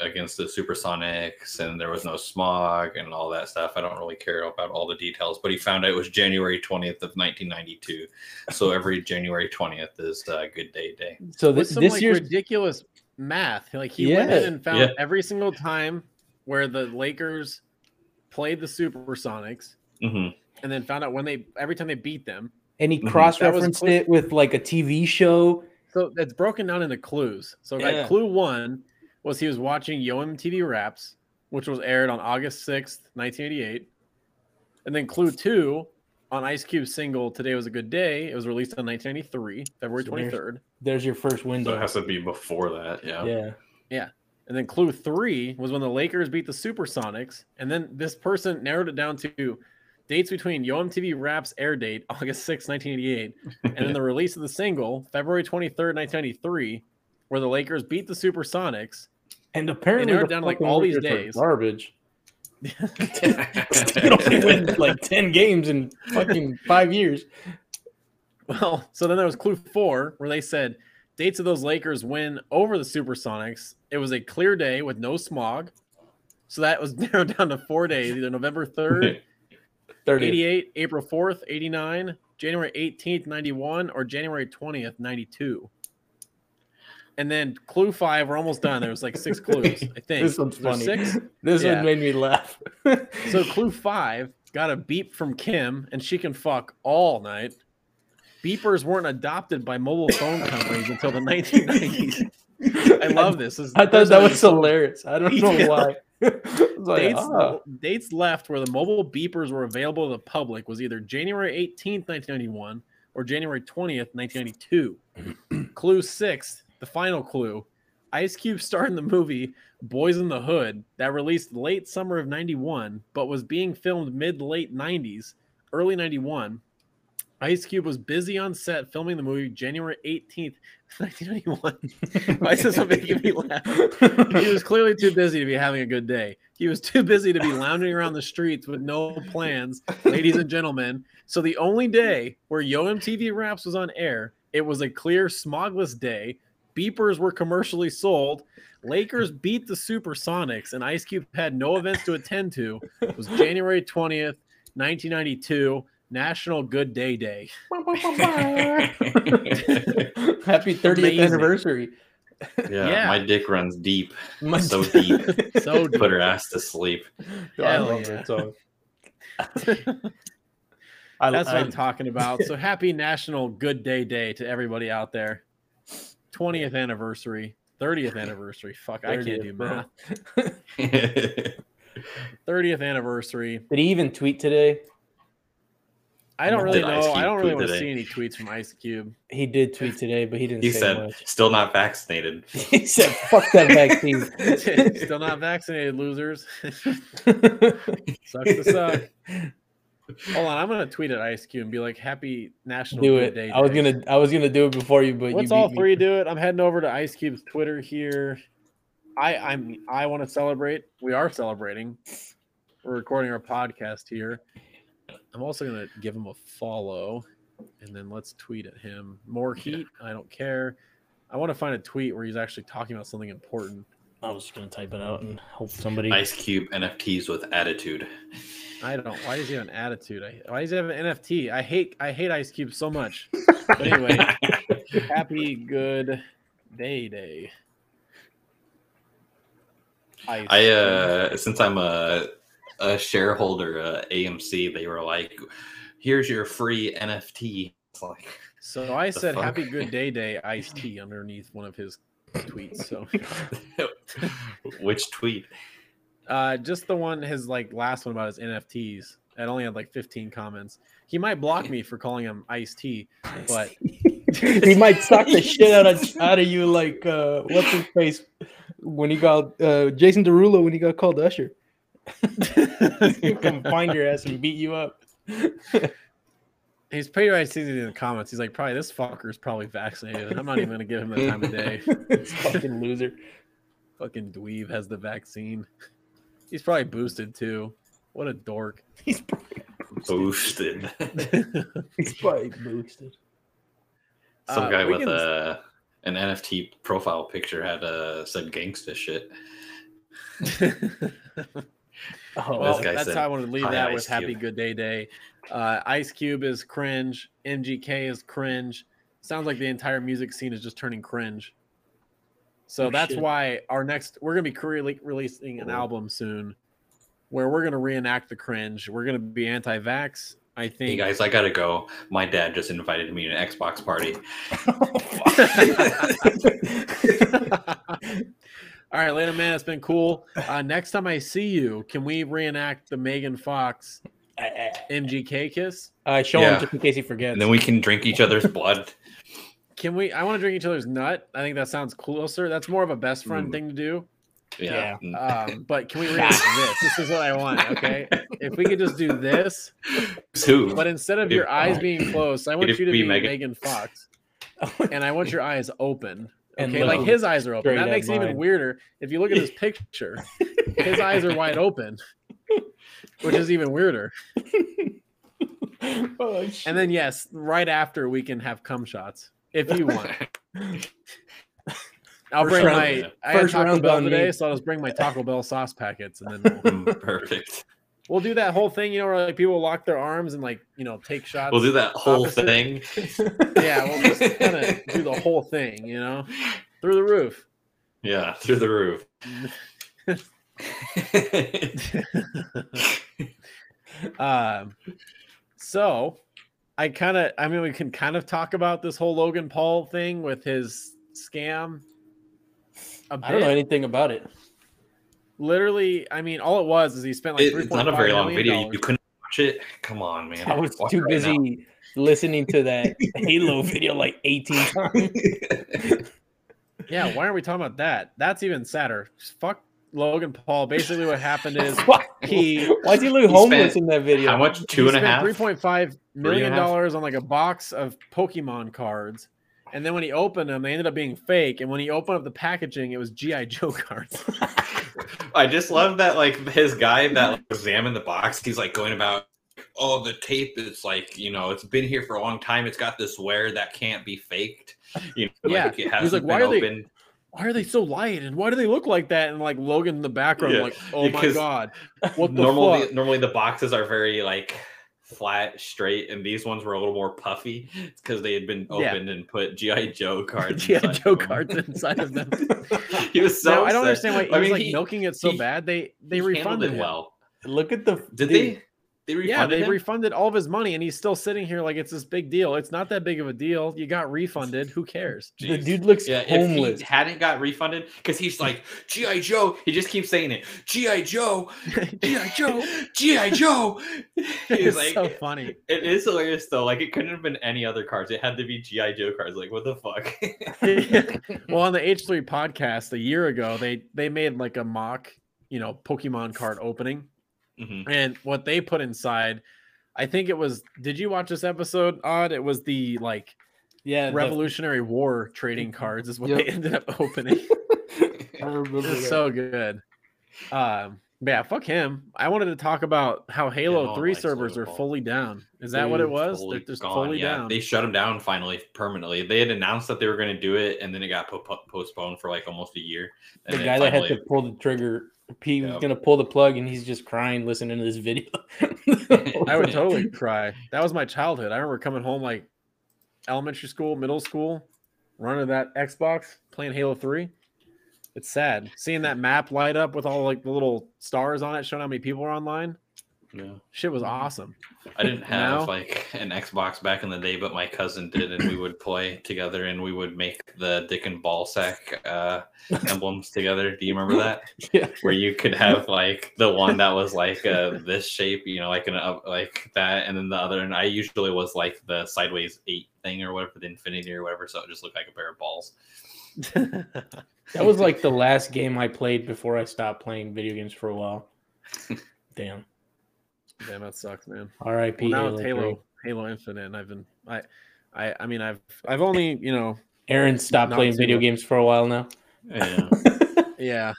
against the Supersonics, and there was no smog and all that stuff. I don't really care about all the details, but he found out it was January twentieth of nineteen ninety two. So every January twentieth is uh, Good Day Day. So this some this like year's ridiculous math. Like he went in and found Yeah. every single time where the Lakers played the Supersonics, hmm and then found out when they every time they beat them. And he Mhm. cross That was referenced it with like a TV show. So it's broken down into clues. So like clue one was he was watching Yo MTV Raps, which was aired on August sixth, nineteen eighty eight, and then clue two on Ice Cube's single "Today Was a Good Day." It was released on nineteen ninety three, February So twenty there's- third. There's your first window. So window. it has to be before that. Yeah. Yeah. yeah. And then clue three was when the Lakers beat the Supersonics. And then this person narrowed it down to dates between Yo MTV Raps air date, August 6, 1988, and then the release of the single, February 23rd, 1993, where the Lakers beat the Supersonics. And apparently, narrowed the down like, all these days. garbage. They only win like ten games in fucking five years. Well, so then there was clue four, where they said dates of those Lakers win over the Supersonics. It was a clear day with no smog. So that was narrowed down to four days, either November 3rd, Thirty. 88, April 4th, 89, January 18th, 91, or January 20th, 92. And then clue five, we're almost done. There was like six clues, I think. This one's funny. Six? This Yeah. one made me laugh. So clue five got a beep from Kim, and she can fuck all night. Beepers weren't adopted by mobile phone companies until the 1990s. I love this. This I thought that was hilarious. I don't know why. Like, dates, ah. dates left where the mobile beepers were available to the public was either January 18th, 1991 or January 20th, 1992. clue six, the final clue. Ice Cube starred in the movie Boys in the Hood that released late summer of 91 but was being filmed mid late 90s, early 91. Ice Cube was busy on set filming the movie January 18th, 1991. Why is this making me laugh? he was clearly too busy to be having a good day. He was too busy to be lounging around the streets with no plans, ladies and gentlemen. So the only day where Yo MTV Raps was on air, it was a clear smogless day. Beepers were commercially sold. Lakers beat the Supersonics, and Ice Cube had no events to attend to. It was January 20th, 1992, National Good Day Day. Happy 30th Amazing. anniversary. yeah, Yeah. my dick runs deep. My- So deep. So deep. Put her ass to sleep. I Hell love yeah. that song. I, That's what I- I'm talking about. So happy National Good Day Day to everybody out there. 20th anniversary, 30th anniversary. Fuck, I can't do bro. math. 30th anniversary. Did he even tweet today? I don't really know. I don't really tweet want to see any tweets from Ice Cube. He did tweet today, but he didn't he say said, much. still not vaccinated. he said, "Fuck that vaccine." Still not vaccinated, losers. Sucks to suck. Hold on, I'm gonna tweet at Ice Cube and be like, "Happy National do it. Day." I was gonna, I was gonna do it before you, but Let's you all beat three me. do it. I'm heading over to Ice Cube's Twitter here. I I'm I want to celebrate. We are celebrating. We're recording our podcast here. I'm also gonna give him a follow, and then let's tweet at him. More heat. I don't care. I want to find a tweet where he's actually talking about something important. I was just gonna type it out and hope somebody. Ice Cube NFTs with attitude. I don't. Why does he have an attitude? I, why does he have an NFT? I hate I hate Ice Cube so much. But anyway, happy good day day. Ice I uh since I'm a a shareholder uh, AMC, they were like, "Here's your free NFT." It's like, So I said fuck? "Happy Good Day Day" Ice T underneath one of his tweets. So which tweet? uh, just the one his like last one about his NFTs. It only had like 15 comments. He might block me for calling him Ice T, but he might suck the shit out of out of you like uh what's his face when he got uh Jason Derulo when he got called Usher. He'll come find your ass and beat you up. he's pretty right. Sees it in the comments. He's like, probably this fucker's probably vaccinated. I'm not even gonna give him the time of day. This fucking loser. Fucking dweeb has the vaccine. He's probably boosted too. What a dork. He's probably, Boosted. he's probably boosted. Some Uh, guy we with can- a an NFT profile picture had uh said gangsta shit. Oh, well, This guy that's said, how I wanted to leave that Ice with Happy Good Day Day. Uh, Ice Cube is cringe. MGK is cringe. Sounds like the entire music scene is just turning cringe. So Oh, that's shit. why our next we're gonna be re- releasing an album soon, where we're gonna reenact the cringe. We're gonna be anti-vax. I Hey think. guys, I gotta go. My dad just invited me to an Xbox party. All right, later, man. It's been cool. Uh, next time I see you, can we reenact the Megan Fox MGK kiss? Uh, show Yeah. him just in case he forgets. And then we can drink each other's blood. Can we? I want to drink each other's nut. I think that sounds closer. That's more of a best friend Ooh. thing to do. Yeah. Um, but can we reenact this? This is what I want. Okay, if we could just do this, Who? but instead of Dude, your eyes being closed, I want you to be be Megan? Megan Fox, and I want your eyes open. And Okay, like look his eyes are open. straight That makes it even weirder. If you look at his picture, his eyes are wide open, which is even weirder. oh. And then yes, right after we can have cum shots if you want. I'll First bring round- my I had Taco round Bell today, me. so I'll just bring my Taco Bell sauce packets and then we'll, Perfect. We'll do that whole thing, you know, where like people lock their arms and like, you know, take shots. We'll do that whole Opposite. thing. Yeah, we'll just kind of do the whole thing, you know, through the roof. Yeah, through the roof. um, so I kind of, I mean, we can kind of talk about this whole Logan Paul thing with his scam. I don't know anything about it. Literally, I mean, all it was is he spent like It- it's not a very long video. dollars. You couldn't watch it. Come on, man. I was Watch too it right busy listening to that Halo video like 18 times. Yeah, why aren't we talking about that? That's even sadder. Fuck Logan Paul. Basically, what happened is Why he Why'd he look He homeless spent in that video? How much? Two and a half. Three point five million and a half? dollars on like a box of Pokemon cards, and then when he opened them, they ended up being fake. And when he opened up the packaging, it was GI Joe cards. I just love that, like his guy that like, examined the box. He's like going about, oh, the tape is like, you know, it's been here for a long time. It's got this wear that can't be faked. You know, Yeah. like, it He's hasn't like, why are they- Why are they so light? And why do they look like that? And like Logan in the background, Yeah, like, oh my god, what the normally, fuck? normally the boxes are very like flat, straight, and these ones were a little more puffy because they had been Yeah. opened and put GI Joe cards. GI Joe of them. cards inside of them. he was so. Now, I don't understand why he I was mean, like he- milking it so he- bad. They they he refunded it him. well. Look at the. Did dude, they? They Yeah, they him? refunded all of his money, and he's still sitting here like it's this big deal. It's not that big of a deal. You got refunded. Who cares? The dude looks Yeah, homeless. if he hadn't got refunded, because he's like GI Joe, he just keeps saying it. GI Joe, GI Joe, GI Joe. it's He's like, so funny. it is hilarious though. Like it couldn't have been any other cards. It had to be GI Joe cards. Like what the fuck? well, on the H3 podcast a year ago, they they made like a mock, you know, Pokemon card opening. Mhm. And what they put inside, I think it was did you watch this episode? Odd, it was the like yeah, the- Revolutionary War trading cards is what Yep. they ended up opening. I remember that. so good. Um yeah, fuck him. I wanted to talk about how Halo no 3 likes servers are fully down. Is that what it was? Fully They're just gone, fully yeah. down. They shut them down finally permanently. They had announced that they were going to do it, and then it got po- po- postponed for like almost a year. And the then guy that had to pull the trigger. He was Yep. gonna pull the plug, and he's just crying listening to this video. I would totally cry. That was my childhood. I remember coming home like elementary school, middle school, running that Xbox, playing Halo 3. It's sad. Seeing that map light up with all like the little stars on it showing how many people are online. Yeah. Shit was awesome. I didn't have like an Xbox back in the day, but my cousin did, and we would play together, and we would make the Dick and Ball Sack uh, emblems together. Do you remember that? yeah. Where you could have like the one that was like uh, this shape, you know, like an up like that, and then the other, and I usually was like the sideways eight thing or whatever, the infinity or whatever, so it just looked like a pair of balls. That was like the last game I played before I stopped playing video games for a while. Damn. Damn, that sucks, man. R.I.P. Well, now Halo, it's Halo, Halo Infinite, and I've been I I I mean I've I've only, you know, Aaron stopped playing video much. games for a while now. Yeah. yeah.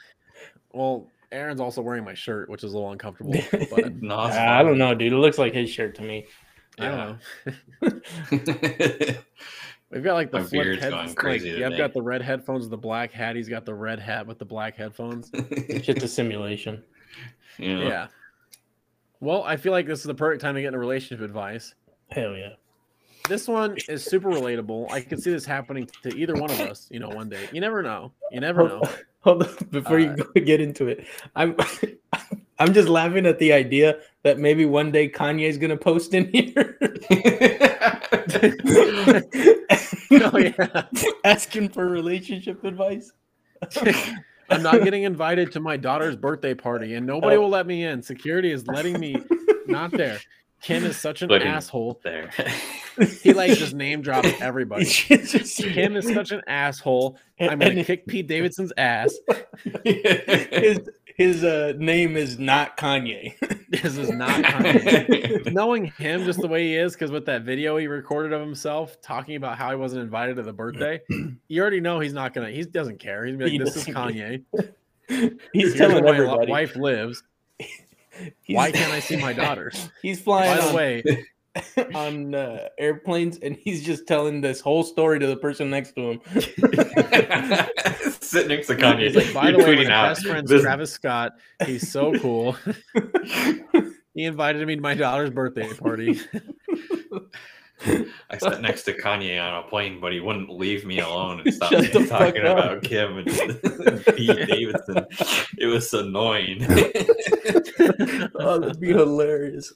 Well, Aaron's also wearing my shirt, which is a little uncomfortable. But No, it's I don't know, dude. It looks like his shirt to me. I don't know. know. We've got like the My flip beard's head, going like, crazy yeah, I've got the red headphones with the black hat. He's got the red hat with the black headphones. It's just a simulation. yeah. Yeah. Well, I feel like this is the perfect time to get into relationship advice. Hell yeah. This one is super relatable. I could see this happening to either one of us, you know, one day. You never know. You never know. Hold on, before you Uh, go get into it, I'm I'm just laughing at the idea that maybe one day Kanye's gonna post in here oh yeah. asking for relationship advice. I'm not getting invited to my daughter's birthday party, and nobody Oh. will let me in. Security is letting me not there. Ken is such an asshole. there. He like just name drops everybody. Kim is such an asshole. I'm gonna kick Pete Davidson's ass. his his uh, name is not Kanye. This is not Kanye. knowing him just the way he is, because with that video he recorded of himself talking about how he wasn't invited to the birthday, you already know he's not gonna. He doesn't care. He's gonna be He like, "This is Kanye. He's telling where my everybody. wife lives. He's- Why can't I see my daughters?" He's flying By the way, on uh, airplanes, and he's just telling this whole story to the person next to him. Sit next to Kanye. he's like, "By You're the way, my out, best friend's this- Travis Scott. He's so cool. he invited me to my daughter's birthday party. I sat next to Kanye on a plane, but he wouldn't leave me alone and stop Shut the fuck talking up. about Kim and Pete Davidson. It was annoying. oh, that'd be hilarious.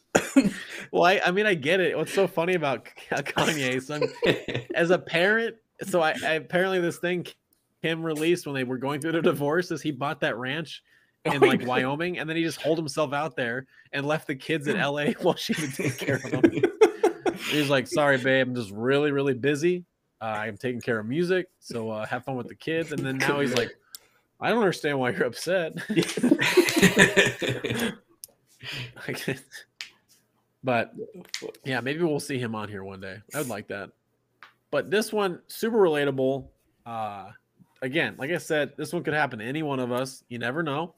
well, I, I mean, I get it. What's so funny about uh, Kanye? So I'm- as a parent, so I, I apparently this thing Kim released when they were going through the divorce is he bought that ranch oh in Oh, like. Wyoming, and then he just holed himself out there and left the kids in LA while she would take care of them. He was like, "Sorry, babe, I'm just really, really busy. Uh, I'm taking care of music, so uh, have fun with the kids." And then now he's like, "I don't understand why you're upset." but yeah, maybe we'll see him on here one day. I would like that. But this one, super relatable. Uh, again, like I said, this one could happen to any one of us. You never know.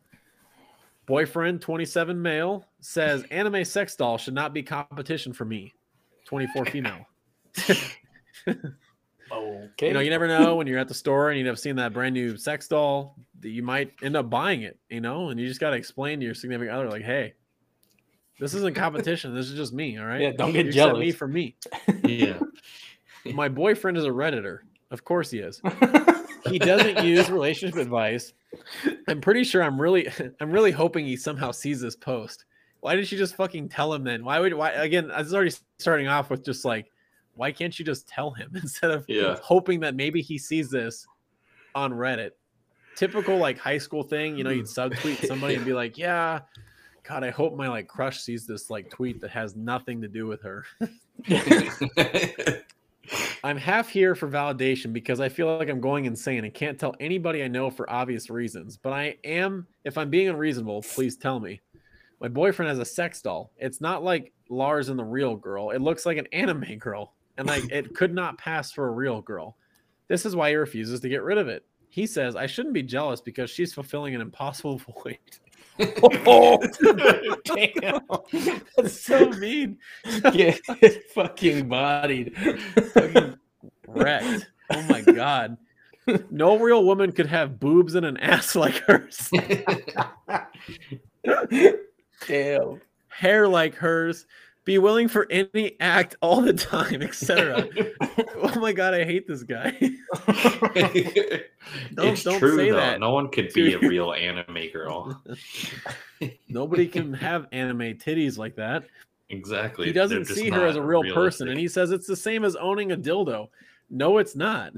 Boyfriend, 27 male, says anime sex doll should not be competition for me. 24 female. Okay. You know, you never know when you're at the store and you've seen that brand new sex doll that you might end up buying it, you know, and you just got to explain to your significant other, like, hey, this isn't competition. This is just me. All right. Yeah, don't get You accept Me for me. yeah. My boyfriend is a Redditor. Of course he is. He doesn't use relationship advice. I'm pretty sure I'm really I'm really hoping he somehow sees this post. Why did she just fucking tell him then? Why would why again, I was already starting off with just like, why can't you just tell him instead of Yeah. hoping that maybe he sees this on Reddit? Typical like high school thing, you know, you'd mm. subtweet somebody and be like, Yeah, God, I hope my like crush sees this like tweet that has nothing to do with her. I'm half here for validation because I feel like I'm going insane and can't tell anybody I know for obvious reasons. But I am, if I'm being unreasonable, please tell me. My boyfriend has a sex doll. It's not like Lars and the real girl. It looks like an anime girl, and like it could not pass for a real girl. This is why he refuses to get rid of it. He says I shouldn't be jealous because she's fulfilling an impossible void. oh, damn. That's so mean. Get fucking bodied. Fucking wrecked. Oh my god. No real woman could have boobs and an ass like hers, Damn. hair like hers, be willing for any act all the time, etc. oh my god, I hate this guy. Don't- it's don't true say though. that. No one could be a real anime girl. Nobody can have anime titties like that. Exactly. He doesn't just see her as a not real person, and he says it's the same as owning a dildo. No, it's not.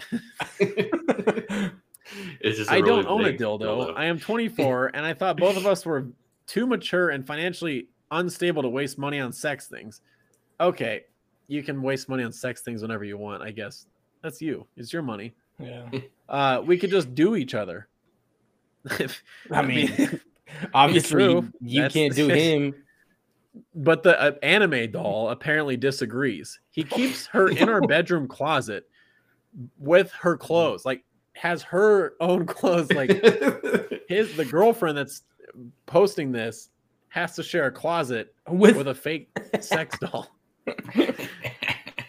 It's just. I I don't own a dildo. I am 24, and I thought both of us were too mature and financially unstable to waste money on sex things. Okay, you can waste money on sex things whenever you want. I guess that's you. It's your money. Yeah. Uh, we could just do each other. I mean, obviously, true. you That's- can't do him. but the uh, anime doll apparently disagrees. He keeps her in our bedroom closet with her clothes, like has her own clothes, like his the girlfriend that's posting this has to share a closet With, with a fake sex doll.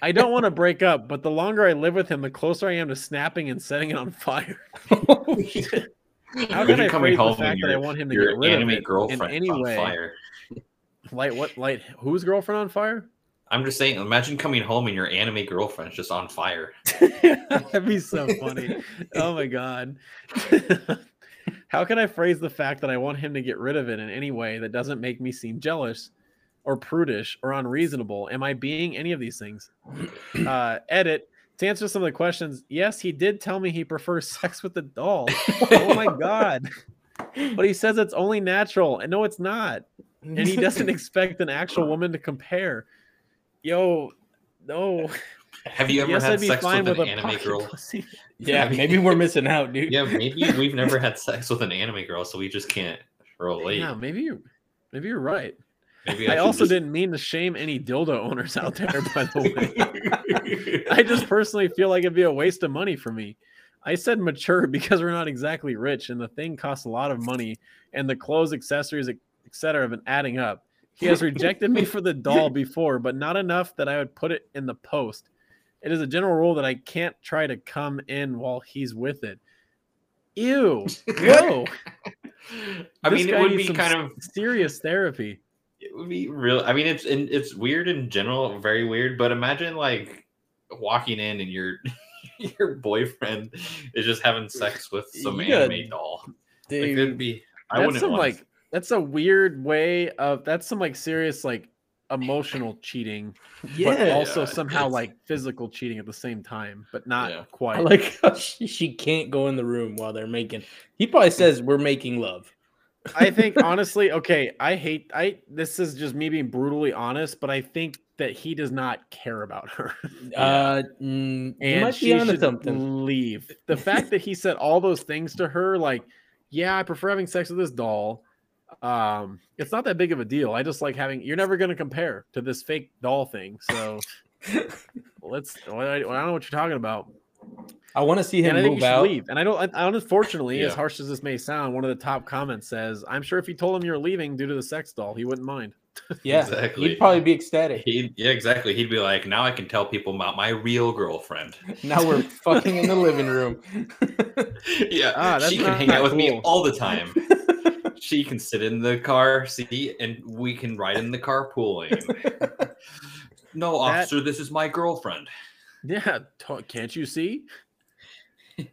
I don't want to break up, but the longer I live with him, the closer I am to snapping and setting it on fire. How can Imagine I coming phrase the home fact and that I want him to your get rid of anime it in girlfriend any on way? fire. Light what light? Whose girlfriend on fire? I'm just saying. Imagine coming home and your anime girlfriend's just on fire. That'd be so funny. oh my god. How can I phrase the fact that I want him to get rid of it in any way that doesn't make me seem jealous or prudish or unreasonable? Am I being any of these things? Uh, edit. To answer some of the questions, yes, he did tell me he prefers sex with the doll. oh my god. But he says it's only natural. And no, it's not. And he doesn't expect an actual woman to compare. Yo, no. Have you ever yes, had I'd be sex fine with with, an anime girl? pussy. Yeah, maybe we're missing out, dude. Yeah, maybe we've never had sex with an anime girl, so we just can't relate. Yeah, maybe you maybe you're right. Maybe I should also just- didn't mean to shame any dildo owners out there, by the way. I just personally feel like it'd be a waste of money for me. I said mature because we're not exactly rich and the thing costs a lot of money and the clothes, accessories, etc. have been adding up. He has rejected me for the doll before, but not enough that I would put it in the post. It is a general rule that I can't try to come in while he's with it. Ew. Whoa. I mean, guy it would be kind of serious therapy. it would be real. I mean, it's and it's weird in general, very weird. But imagine like walking in and your your boyfriend is just having sex with some You gotta- anime doll. Like, Dude, it'd be. I that's wouldn't some want like that's a weird way of that's some like serious like emotional cheating but yeah. also Yeah, somehow it's- like physical cheating at the same time but not Yeah. quite I like how she, she can't go in the room while they're making. He probably says we're making love. i think honestly okay i hate i this is just me being brutally honest but i think that he does not care about her Uh, mm, and might she be onto should something. leave the fact that he said all those things to her like yeah i prefer having sex with this doll um it's not that big of a deal i just like having you're never going to compare to this fake doll thing so let's well, I, I don't know what you're talking about I want to see him and i think you move should out. leave and i don't I, I- unfortunately as harsh as this may sound one of the top comments says i'm sure if you told him you're leaving due to the sex doll he wouldn't mind Yeah, Exactly. he'd probably be ecstatic. He, yeah, exactly. He'd be like, now I can tell people about my real girlfriend. Now we're fucking in the living room. yeah, Ah, she can hang out with me all the time. She can sit in the car seat and we can ride in the carpooling. no, That- officer, this is my girlfriend. yeah can't you see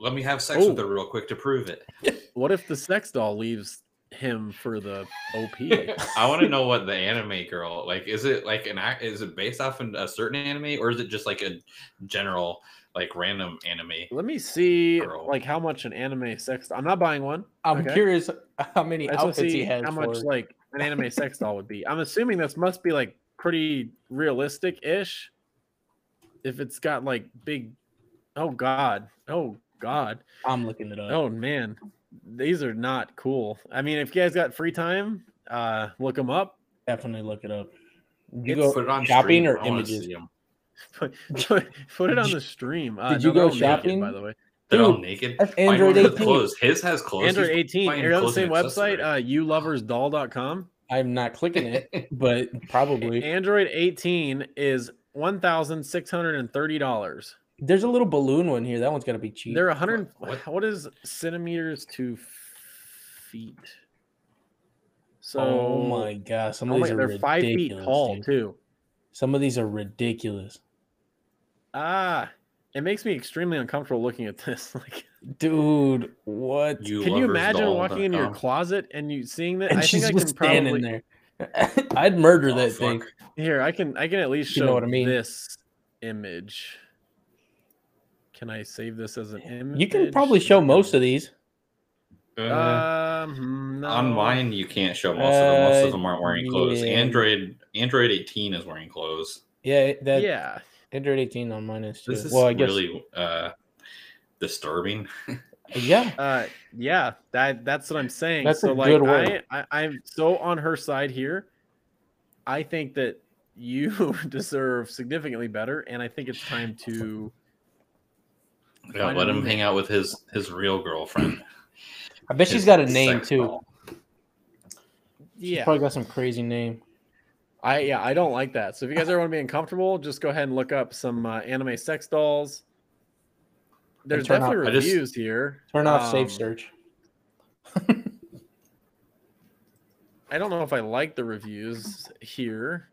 Let me have sex with Oh. her real quick to prove it. what if the sex doll leaves him for the op I want to know what the anime girl like. Is it like an act? Is it based off in a certain anime, or is it just like a general, like random anime? Let me see Girl. like how much an anime sex I'm not buying one. I'm Okay. curious how many I outfits to he see has. how much like an anime sex doll would be. I'm assuming this must be like pretty realistic ish. If it's got like big oh god. Oh god. I'm looking it up. Oh man. These are not cool. I mean, if you guys got free time, uh look them up. Definitely look it up. You It's- go Put it on shopping stream. or I wanna images? See 'em. Put, put, put it on the stream. Uh, did you no, go all naked, shopping? by the way? They're all naked. that's Android 18. Clothes. His has clothes. Android 18. buying You're on the same website, accessories. uh youloversdoll.com. I'm not clicking it, but probably. Android 18 is one thousand six hundred and thirty dollars. There's a little balloon one here. That one's gonna be cheap. They're a hundred. What? What is centimeters to feet? So oh my god, some oh of my- these are they're five feet tall dude. too. Some of these are ridiculous, Ah, it makes me extremely uncomfortable looking at this. Like, dude. What? You can you imagine walking into your closet and you seeing that? and I she's think I just can standing probably there. I'd murder Oh, that fuck. thing. here. I can. I can at least show You know what I mean? this image. Can I save this as an image? You can probably show most of these. Uh, Um, no. On mine, you can't show most of them. Most Uh, of them aren't wearing clothes. yeah. Android Android 18 is wearing clothes. Yeah, that yeah, Android 18 on mine is too. This is well, I guess really uh, disturbing. yeah. uh, yeah. That that's what I'm saying. That's a like, good word. I, I I'm so on her side here. I think that you deserve significantly better, and I think it's time to. Yeah, let him hang out with his his real girlfriend. I bet she's got a name sex too. doll. She's Yeah, probably got some crazy name. I yeah I don't like that. So if you guys ever want to be uncomfortable, just go ahead and look up some uh, anime sex dolls. There's off- definitely just- reviews here. Turn off safe Um, search. I don't know if I like the reviews here,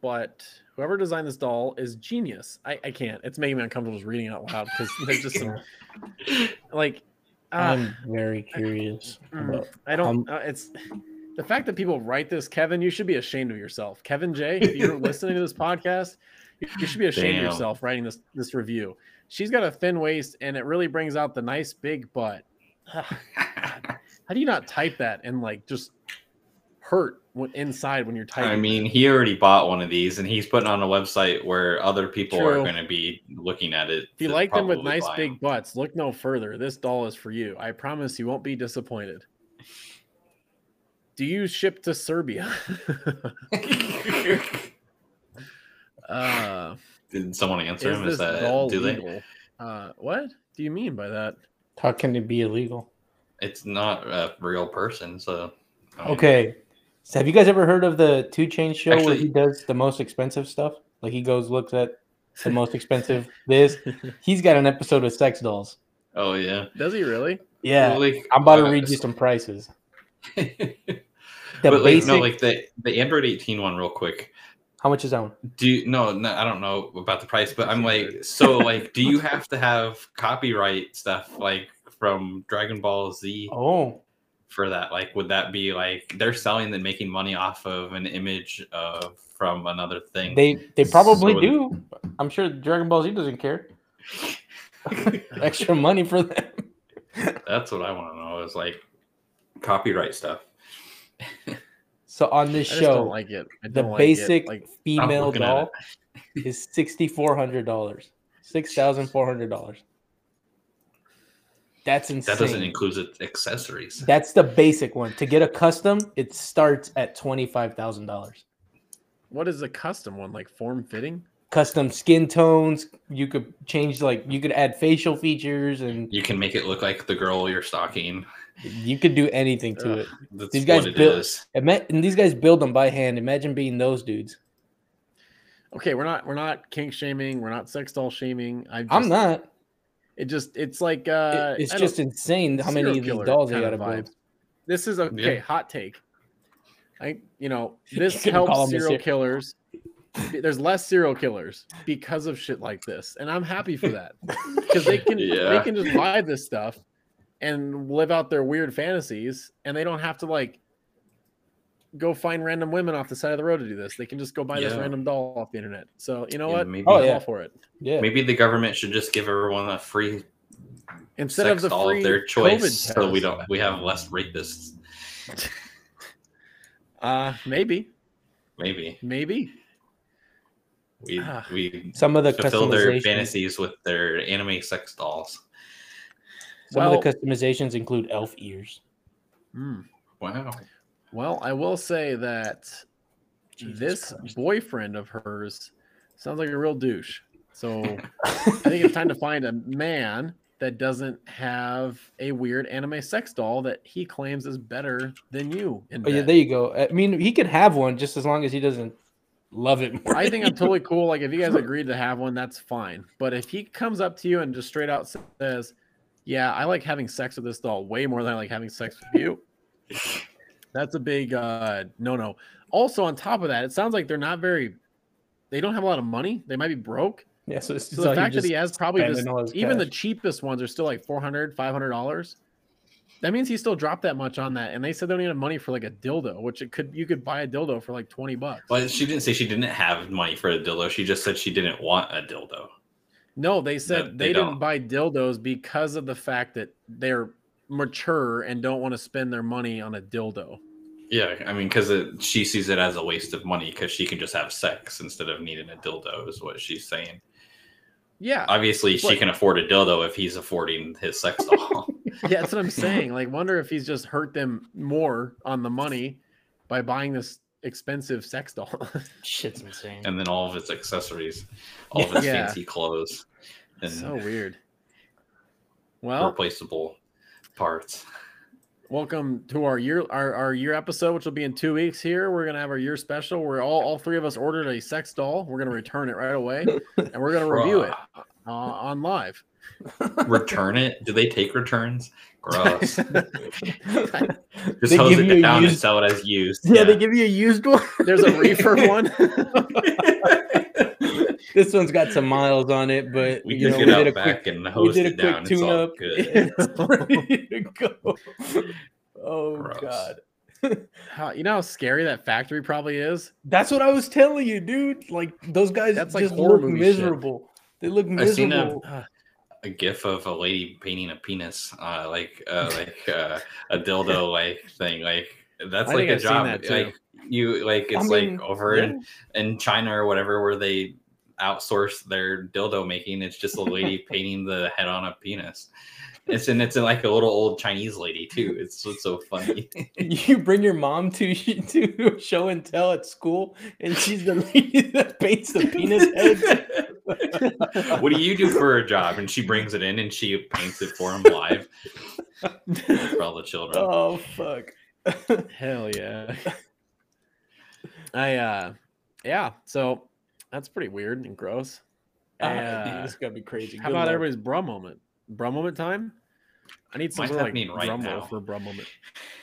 but whoever designed this doll is genius. I, I can't. It's making me uncomfortable just reading it out loud because there's just some like. ah, I'm very curious. mm, about- I don't. um, uh, it's the fact that people write this, Kevin. You should be ashamed of yourself, Kevin J. If you're listening to this podcast, you, should be ashamed Damn. of yourself writing this this review. She's got a thin waist, and it really brings out the nice big butt. How do you not type that and like just hurt when inside when you're typing. I mean, he already bought one of these, and he's putting on a website where other people are going to be looking at it. if you like them with nice big big 'em. butts, look no further. This doll is for you. I promise you won't be disappointed. Do you ship to Serbia? uh, Did someone answer is him? this Is that doll do they? Uh, what do you mean by that? How can it be illegal? It's not a real person, so. I mean, Okay. So have you guys ever heard of the Two Chain show where he does the most expensive stuff? Like he goes looks at the most expensive this. He's got an episode of sex dolls. Oh yeah. Does he really? Yeah. Well, like, I'm about to read you some prices. but The like, no, like the the Android 18 one, real quick. how much is that one? Do you no, no? I don't know about the price, but I'm like, so like, do you have to have copyright stuff like from Dragon Ball Z Oh, for that? Like, would that be like they're selling and making money off of an image of from another thing? they they probably So- do. I'm sure Dragon Ball Z doesn't care. Extra money for them. That's what I want to know is like copyright stuff. So on this just show, don't like it. I the don't like basic it. like female doll is sixty four hundred dollars. Six thousand four hundred dollars. That's insane. That doesn't include accessories. That's the basic one. To get a custom, it starts at twenty five thousand dollars. what is a custom one? Like form fitting? Custom skin tones. You could change like you could add facial features and You can make it look like the girl you're stalking. You could do anything to Ugh. it. That's These guys what it built- is. And these guys build them by hand. Imagine being those dudes. Okay, we're not we're not kink shaming. We're not sex doll shaming. I just, I'm not. It just it's like It- uh, it's just insane how many of these dolls they gotta buy. This is a okay Yeah. hot take. I you know this couldn't helps them serial killers. There's less serial killers because of shit like this, and I'm happy for that because they can yeah. they can just buy this stuff and live out their weird fantasies, and they don't have to like go find random women off the side of the road to do this. They can just go buy this random doll off the internet. So you know Yeah, what? maybe- Oh, yeah. all for it. Yeah. Maybe the government should just give everyone a free Instead sex of the doll free of their COVID choice, so we don't we have less rapists. Uh, maybe, Maybe maybe. we Ah. we Some of the fulfill their fantasies with their anime sex dolls. Some Well- of the customizations include elf ears. Hmm. Wow. Well, I will say that Jesus this Christ. boyfriend of hers sounds like a real douche. So I think it's time to find a man that doesn't have a weird anime sex doll that he claims is better than you. In Oh yeah, there you go. I mean, he could have one just as long as he doesn't love it more. I think I'm totally cool. Like if you guys agreed to have one, that's fine. But if he comes up to you and just straight out says, "Yeah, I like having sex with this doll way more than I like having sex with you," that's a big uh, no-no. Also, on top of that, it sounds like they're not very. They don't have a lot of money. They might be broke. yeah, so, it's So the fact that he has probably spending just all his even the cheapest ones are still like 400 500 dollars. That means he still dropped that much on that, and they said they don't even have money for like a dildo, which it could you could buy a dildo for like 20 bucks. Well, she didn't say she didn't have money for a dildo. She just said she didn't want a dildo. No, they said they they, didn't buy dildos because of the fact that they're mature and don't want to spend their money on a dildo. Yeah, I mean, because she sees it as a waste of money because she can just have sex instead of needing a dildo, is what she's saying. Yeah, Obviously, she can afford a dildo if he's affording his sex doll. yeah, that's what I'm saying. Like, wonder if he's just hurt them more on the money by buying this expensive sex doll. Shit's insane. and then all of its accessories, all of its Yeah. fancy clothes, and so weird. Well, replaceable parts. welcome to our year our, our year episode which will be in two weeks here we're gonna have our year special where all, all three of us ordered a sex doll we're gonna return it right away and we're gonna review it uh, on live Return it? Do they take returns? Gross. Just They hose it you a down and sell it as used. yeah, they give you a used one. there's a reefer one this one's got some miles on it, but we you took know, it we out did a back quick, and we hosed did a it down. quick It's all tune-up. good. It's ready to go. Oh Gross. god. How- you know how scary that factory probably is That's what I was telling you, dude. Like those guys That's just horror look movie shit. miserable. They look I've seen a- miserable. A gif of a lady painting a penis, uh, like uh, like uh, a dildo like thing, like That's I like a I've job. Like you, like it's mean, like over yeah. in, in China or whatever, where they outsource their dildo making. It's just a lady painting the head on a penis. It's and it's like a little old Chinese lady too. It's what's so funny. You bring your mom to to show and tell at school, and she's the lady that paints the penis heads. What do you do for a job? And she brings it in and she paints it for him live for all the children. Oh fuck! Hell yeah. I uh yeah, so that's pretty weird and gross. Uh, this gotta be crazy. how Good about luck. everybody's bra moment? Bra moment time? I need some Mine's like happening right drum roll now. for a bra moment.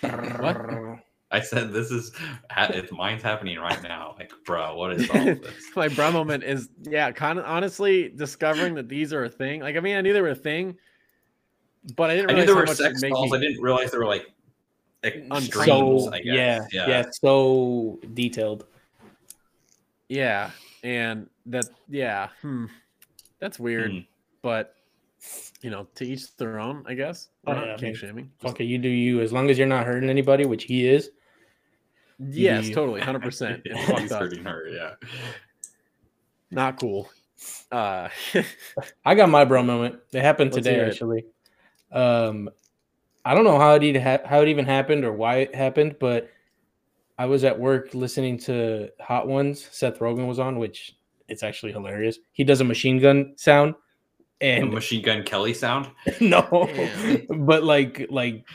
I said this is ha- it's mine's happening right now. Like, bro, what is all this? My bra moment is yeah, kind of honestly discovering that these are a thing. Like I mean, I knew they were a thing, but I didn't I realize knew there how were sex it'd dolls. me- I didn't realize they were like extremes. so I guess. yeah, yeah, yeah, so detailed. Yeah, and that yeah, hmm, that's weird. Hmm. But you know, to each their own, I guess. Oh, yeah, I mean, shaming. Okay, you do you as long as you're not hurting anybody, which he is. Yes, you. totally, hundred percent. He's hurting her. Yeah. Not cool. Uh, I got my bro moment. It happened today it. actually. Um, I don't know how it even ha- how it even happened or why it happened, but I was at work listening to Hot Ones. Seth Rogen was on, which it's actually hilarious. He does a machine gun sound, The and Machine Gun Kelly sound. no, Damn. but like like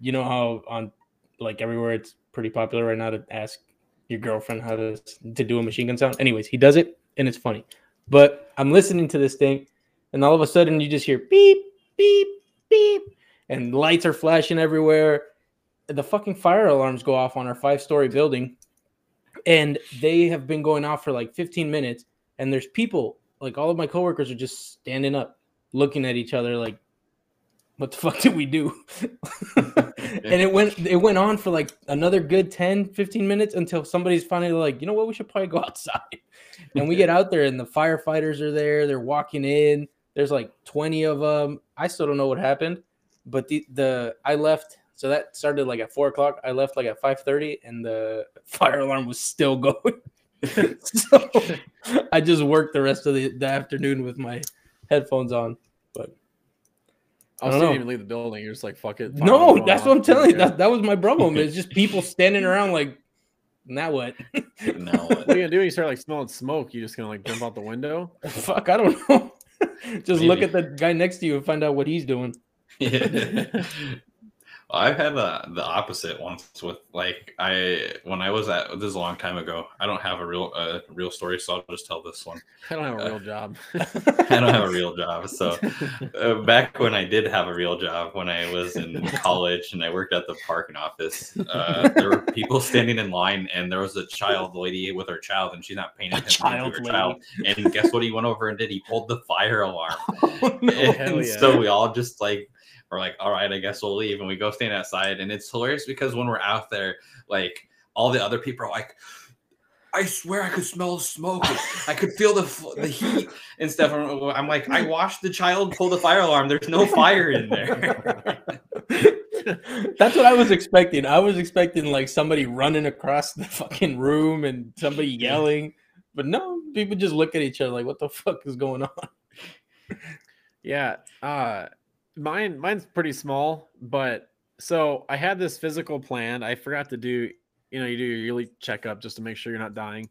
you know how on like everywhere it's pretty popular right now to ask your girlfriend how to to do a machine gun sound. Anyways, he does it and it's funny. But I'm listening to this thing, and all of a sudden you just hear beep beep beep, and lights are flashing everywhere. The fucking fire alarms go off on our five story building, and they have been going off for like 15 minutes. And there's people like all of my coworkers are just standing up, looking at each other like what the fuck did we do and it went it went on for like another good 10 15 minutes until somebody's finally like you know what? We should probably go outside. And we get out there and the firefighters are there. They're walking in. There's like 20 of them i still don't know what happened but the the i left so that started like at four o'clock. I left like at 5.30 and the fire alarm was still going. So i just worked the rest of the, the afternoon with my headphones on I I was don't know. even leave the building. You're just like, fuck it. No, that's what I'm telling you. That, that was my bro moment. It's just people standing around like, now what? No. What what are you gonna do? when You start like smelling smoke. You just gonna like jump out the window? Fuck, I don't know. just look at the guy next to you and find out what he's doing. I've had the the opposite once with like I when I was at this is a long time ago. I don't have a real uh, real story, so I'll just tell this one. I don't have a real job. I don't have a real job, so uh, back when I did have a real job, when I was in college and I worked at the parking office, uh, there were people standing in line, and there was a child lady with her child, and she's not paying attention child to her lady. child. And guess what? He went over and did. He pulled the fire alarm. Oh, no. And yeah. so we all just like we're like, all right, I guess we'll leave, and we go stand outside, and it's hilarious because when we're out there, like all the other people are like. I swear I could smell smoke. I could feel the the heat and stuff. I'm I'm like, I watched the child pull the fire alarm. There's no fire in there. That's what I was expecting. I was expecting like somebody running across the fucking room and somebody yelling. But no, people just look at each other like, what the fuck is going on? Yeah. Uh mine mine's pretty small, but so I had this physical plan. I forgot to do, you know, you do your yearly checkup just to make sure you're not dying.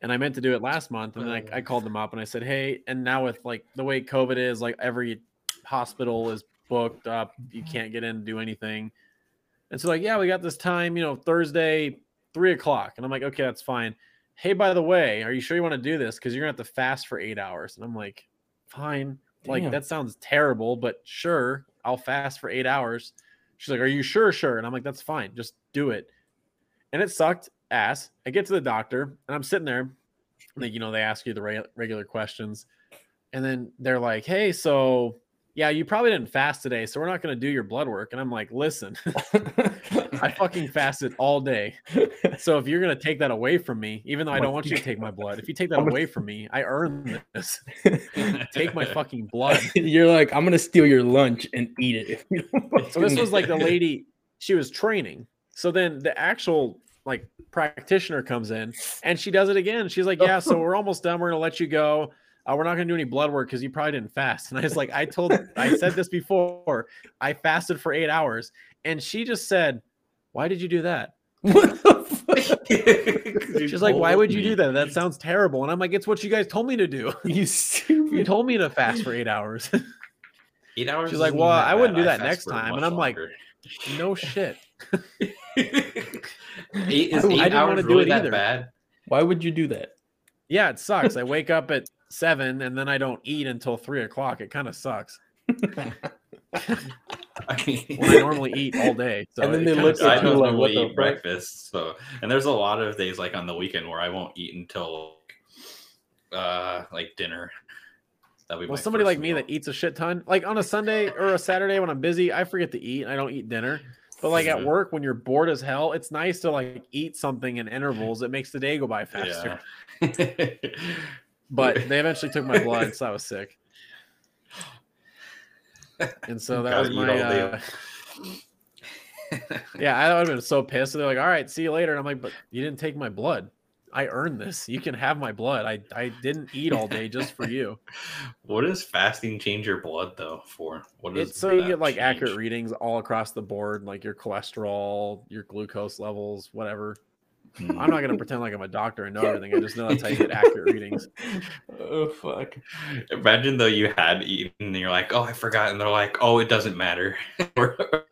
And I meant to do it last month. And then I, I oh. called them up and I said, Hey, and now with like the way COVID is, like every hospital is booked up, you mm-hmm. can't get in to do anything. And so, like, yeah, we got this time, you know, Thursday, three o'clock. And I'm like, okay, that's fine. Hey, by the way, are you sure you want to do this? Because you're gonna have to fast for eight hours. And I'm like, fine. Like Damn. that sounds terrible, but sure, I'll fast for eight hours. She's like, Are you sure? Sure. And I'm like, That's fine. Just do it. And it sucked ass. I get to the doctor and I'm sitting there. Like, you know, they ask you the re- regular questions. And then they're like, Hey, so yeah, you probably didn't fast today. So we're not going to do your blood work. And I'm like, Listen, I fucking fasted all day. So if you're going to take that away from me, even though I don't want you to take my blood, if you take that away from me, I earned this. Take my fucking blood. You're like, I'm gonna steal your lunch and eat it. If you don't So this was like the lady, she was training. So then the actual like practitioner comes in and she does it again. She's like, "Yeah, so we're almost done. We're gonna let you go. Uh, we're not gonna do any blood work because you probably didn't fast." And I was like, "I told, I said this before. I fasted for eight hours." And she just said, "Why did you do that?" what the fuck? She's like, "Why would you do that? That sounds terrible." And I'm like, "It's what you guys told me to do. You You told me to fast for eight hours." Eight hours. She's like, "Well, I wouldn't bad. do that next time." And I'm like, no shit. eight, is I eight didn't hours wanna do really it that either. bad? Why would you do that? Yeah, it sucks. I wake up at seven and then I don't eat until three o'clock. It kind of sucks. I mean, When I normally eat all day. So And then it they kinda look at I you don't like, what the eat breakfast, so and there's a lot of days like on the weekend where I won't eat until uh like dinner. That'll be Well, somebody first like me that eats a shit ton, like on a Sunday or a Saturday when I'm busy, I forget to eat and I don't eat dinner. But like at Mhm. work, when you're bored as hell, it's nice to like eat something in intervals. It makes the day go by faster. Yeah. But they eventually took my blood, so I was sick. And so that was my uh, yeah. I would have been so pissed. So they're like, "All right, see you later." And I'm like, "But you didn't take my blood. I earned this. You can have my blood. I I didn't eat all day just for you." what does fasting change your blood though for? What is so you get like change? accurate readings all across the board, like your cholesterol, your glucose levels, whatever. Hmm. I'm not gonna pretend like I'm a doctor and know everything. I just know that's how you get accurate readings. Oh fuck. Imagine though you had eaten and you're like, oh, I forgot, and they're like, oh, it doesn't matter.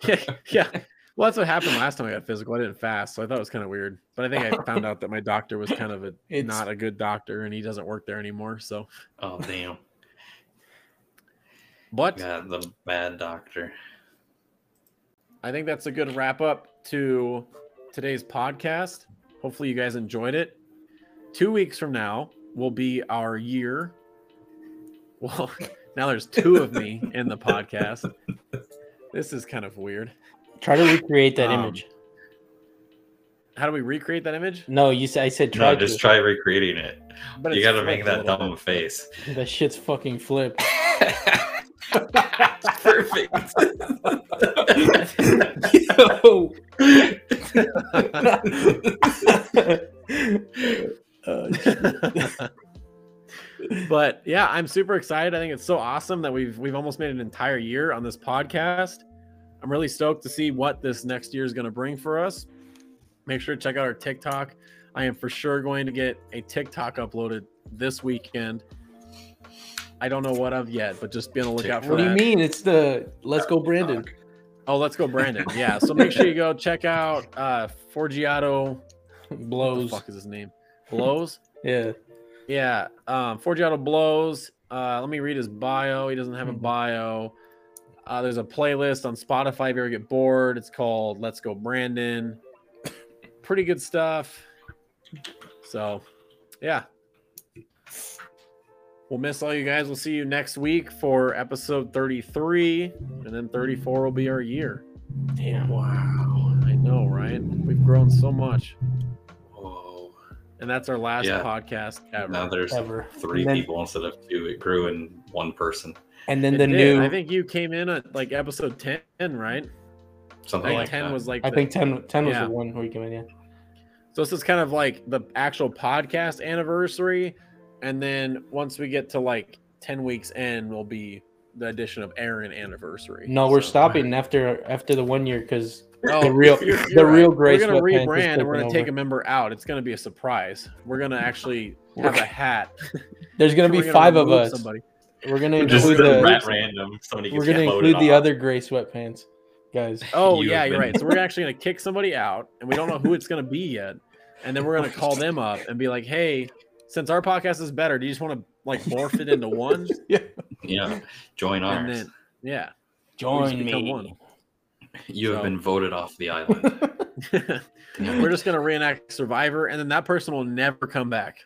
yeah, yeah. Well, that's what happened last time I got physical. I didn't fast, so I thought it was kind of weird. But I think I found out that my doctor was kind of a It's- not a good doctor, and he doesn't work there anymore. So, oh damn, but yeah, the bad doctor. I think that's a good wrap up to today's podcast. Hopefully, you guys enjoyed it. Two weeks from now will be our year. Well, now there's two of me in the podcast. This is kind of weird. Try to recreate that Um, image. How do we recreate that image? No, you said I said try No, just to. try recreating it. But you got to make that little dumb face. That shit's fucking flipped. Perfect. Yo. Uh, but yeah, I'm super excited. I think it's so awesome that we've we've almost made an entire year on this podcast. I'm really stoked to see what this next year is going to bring for us. Make sure to check out our TikTok. I am for sure going to get a TikTok uploaded this weekend. I don't know what of yet, but just be on the lookout for it. what do you mean? It's the Let's Go Brandon. Oh, let's go, Brandon. Yeah, so make sure you go check out uh Forgiato. What the Blows. fuck is his name? Blows. Yeah. Yeah, um, Forgiato blows. Uh, let me read his bio. He doesn't have a Mhm. bio. Uh, there's a playlist on Spotify if you ever get bored. It's called "Let's Go Brandon." Pretty good stuff. So, yeah, we'll miss all you guys. We'll see you next week for episode 33, and then 34 will be our year. Damn. Wow, I know, right? We've grown so much, Whoa. and that's our last Yeah. podcast ever. Now there's Ever. three then- people instead of two. It grew in one person. And then It the did. new. I think you came in at like episode 10, right? I Something think like 10 that. was like I the- think 10, 10 was Yeah. the one where you came in. Yeah. so this is kind of like the actual podcast anniversary and then once we get to like 10 weeks in will be the addition of Aaron anniversary. No, we're So- stopping after after the one year because Oh, the real you're- the you're real right. Grace We're gonna rebrand and we're gonna take a member out. It's gonna be a surprise. We're gonna actually have a hat. There's gonna We're be five of us. Somebody. We're gonna Just include the the rat random. Somebody we're gonna include the off. other gray sweatpants, guys. Oh You yeah, have you're right. So we're actually gonna kick somebody out, and we don't know who it's gonna be yet. And then we're gonna call them up and be like, "Hey, since our podcast is better, do you just want to like morph it into one?" Yeah, Yeah. join And then yeah, Join me. one. you have been voted off the island. we're just gonna reenact Survivor, and then that person will never come back,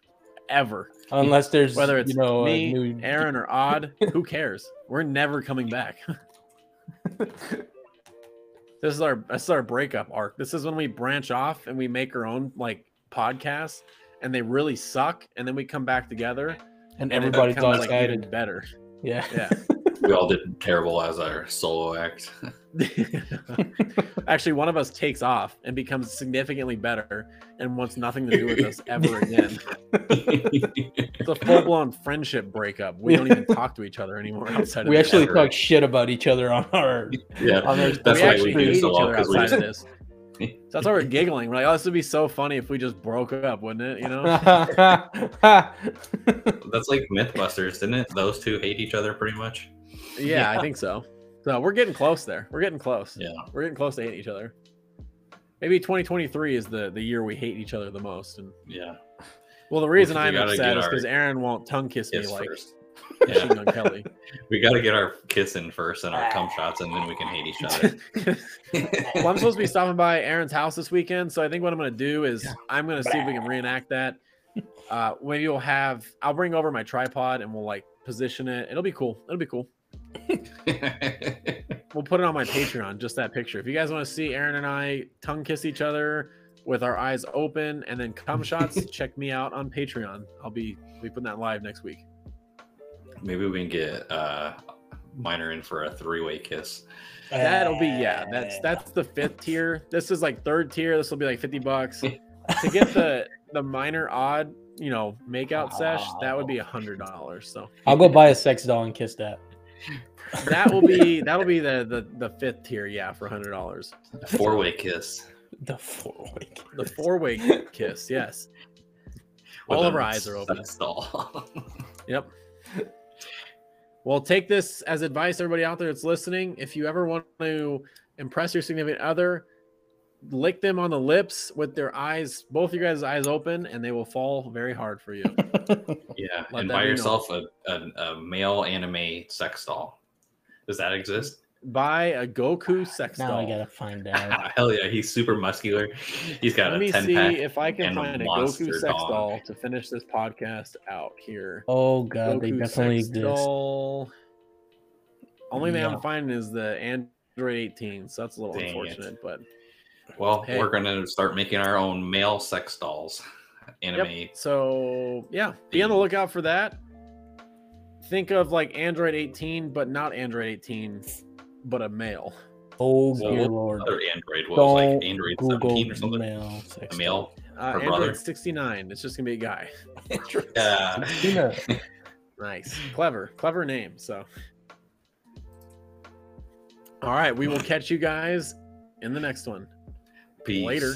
ever. Unless there's Whether it's you know me, new Aaron, or Odd, who cares? We're never coming back. this is our this is our breakup arc. This is when we branch off and we make our own like podcasts, and they really suck, and then we come back together, and and it everybody's all becomes, like, even excited. better. yeah. Yeah. we all did terrible as our solo act. Actually, one of us takes off and becomes significantly better and wants nothing to do with us ever again. It's a full blown friendship breakup. We don't even talk to each other anymore outside We this. actually talk shit about each other on our. yeah, On our- that's we why we do hate so well because we just this. So that's why we're giggling. We're like, oh, this would be so funny if we just broke up, wouldn't it? You know? that's like MythBusters, didn't it? Those two hate each other pretty much. Yeah, I think so. So we're getting close there. We're getting close. Yeah. We're getting close to hating each other. Maybe 2023 is the the year we hate each other the most. And Yeah. well, the reason we I'm upset is because Aaron won't tongue kiss me like first. Machine Gun Kelly. We got to get our kiss in first and our cum shots, and then we can hate each other. well, I'm supposed to be stopping by Aaron's house this weekend, so I think what I'm going to do is I'm going to see if we can reenact that. Uh, maybe we'll have I'll bring over my tripod and we'll like position it. It'll be cool. It'll be cool. We'll put it on my Patreon, just that picture. If you guys want to see Aaron and I tongue kiss each other with our eyes open and then cum shots, check me out on Patreon. I'll be be putting that live next week. Maybe we can get uh, Minor in for a three-way kiss. That'll be yeah. That's that's the fifth tier. This is like third tier. This will be like fifty bucks to get the the minor odd, you know, makeout sesh. That would be a hundred dollars. So I'll go buy a sex doll and kiss that. that will be that'll be the the the fifth tier. Yeah, for a hundred dollars. A four-way kiss. The four way. The four way kiss. Yes. with All of our eyes are open. sex doll. Yep. Well, take this as advice, everybody out there that's listening. If you ever want to impress your significant other, lick them on the lips with their eyes, both your guys' eyes open, and they will fall very hard for you. yeah, Let and buy yourself a, a, a male anime sex doll. Does that exist? Buy a Goku ah, sex doll. now doll. I gotta find out. Hell yeah, he's super muscular. He's got Let a me 10 see pack. if I can and a find a Goku sex dog. doll to finish this podcast out here. Oh god, they Goku definitely sex exist. doll. Only thing Yeah. I'm finding is the Android 18, so that's a little Dang it. unfortunate. But Well, Hey. we're gonna start making our own male sex dolls. Anime. Yep. So yeah, be on the lookout for that. Think of like Android 18, but not Android 18, but a male. Oh Well, dear what lord. Other Android was Don't like Android Google 17 or something. male sex A male. Uh, Her Android brother. 69. It's just gonna be a guy. doll. Yeah. Nice, clever, clever name. So, all right, we will catch you guys in the next one. Peace. Later.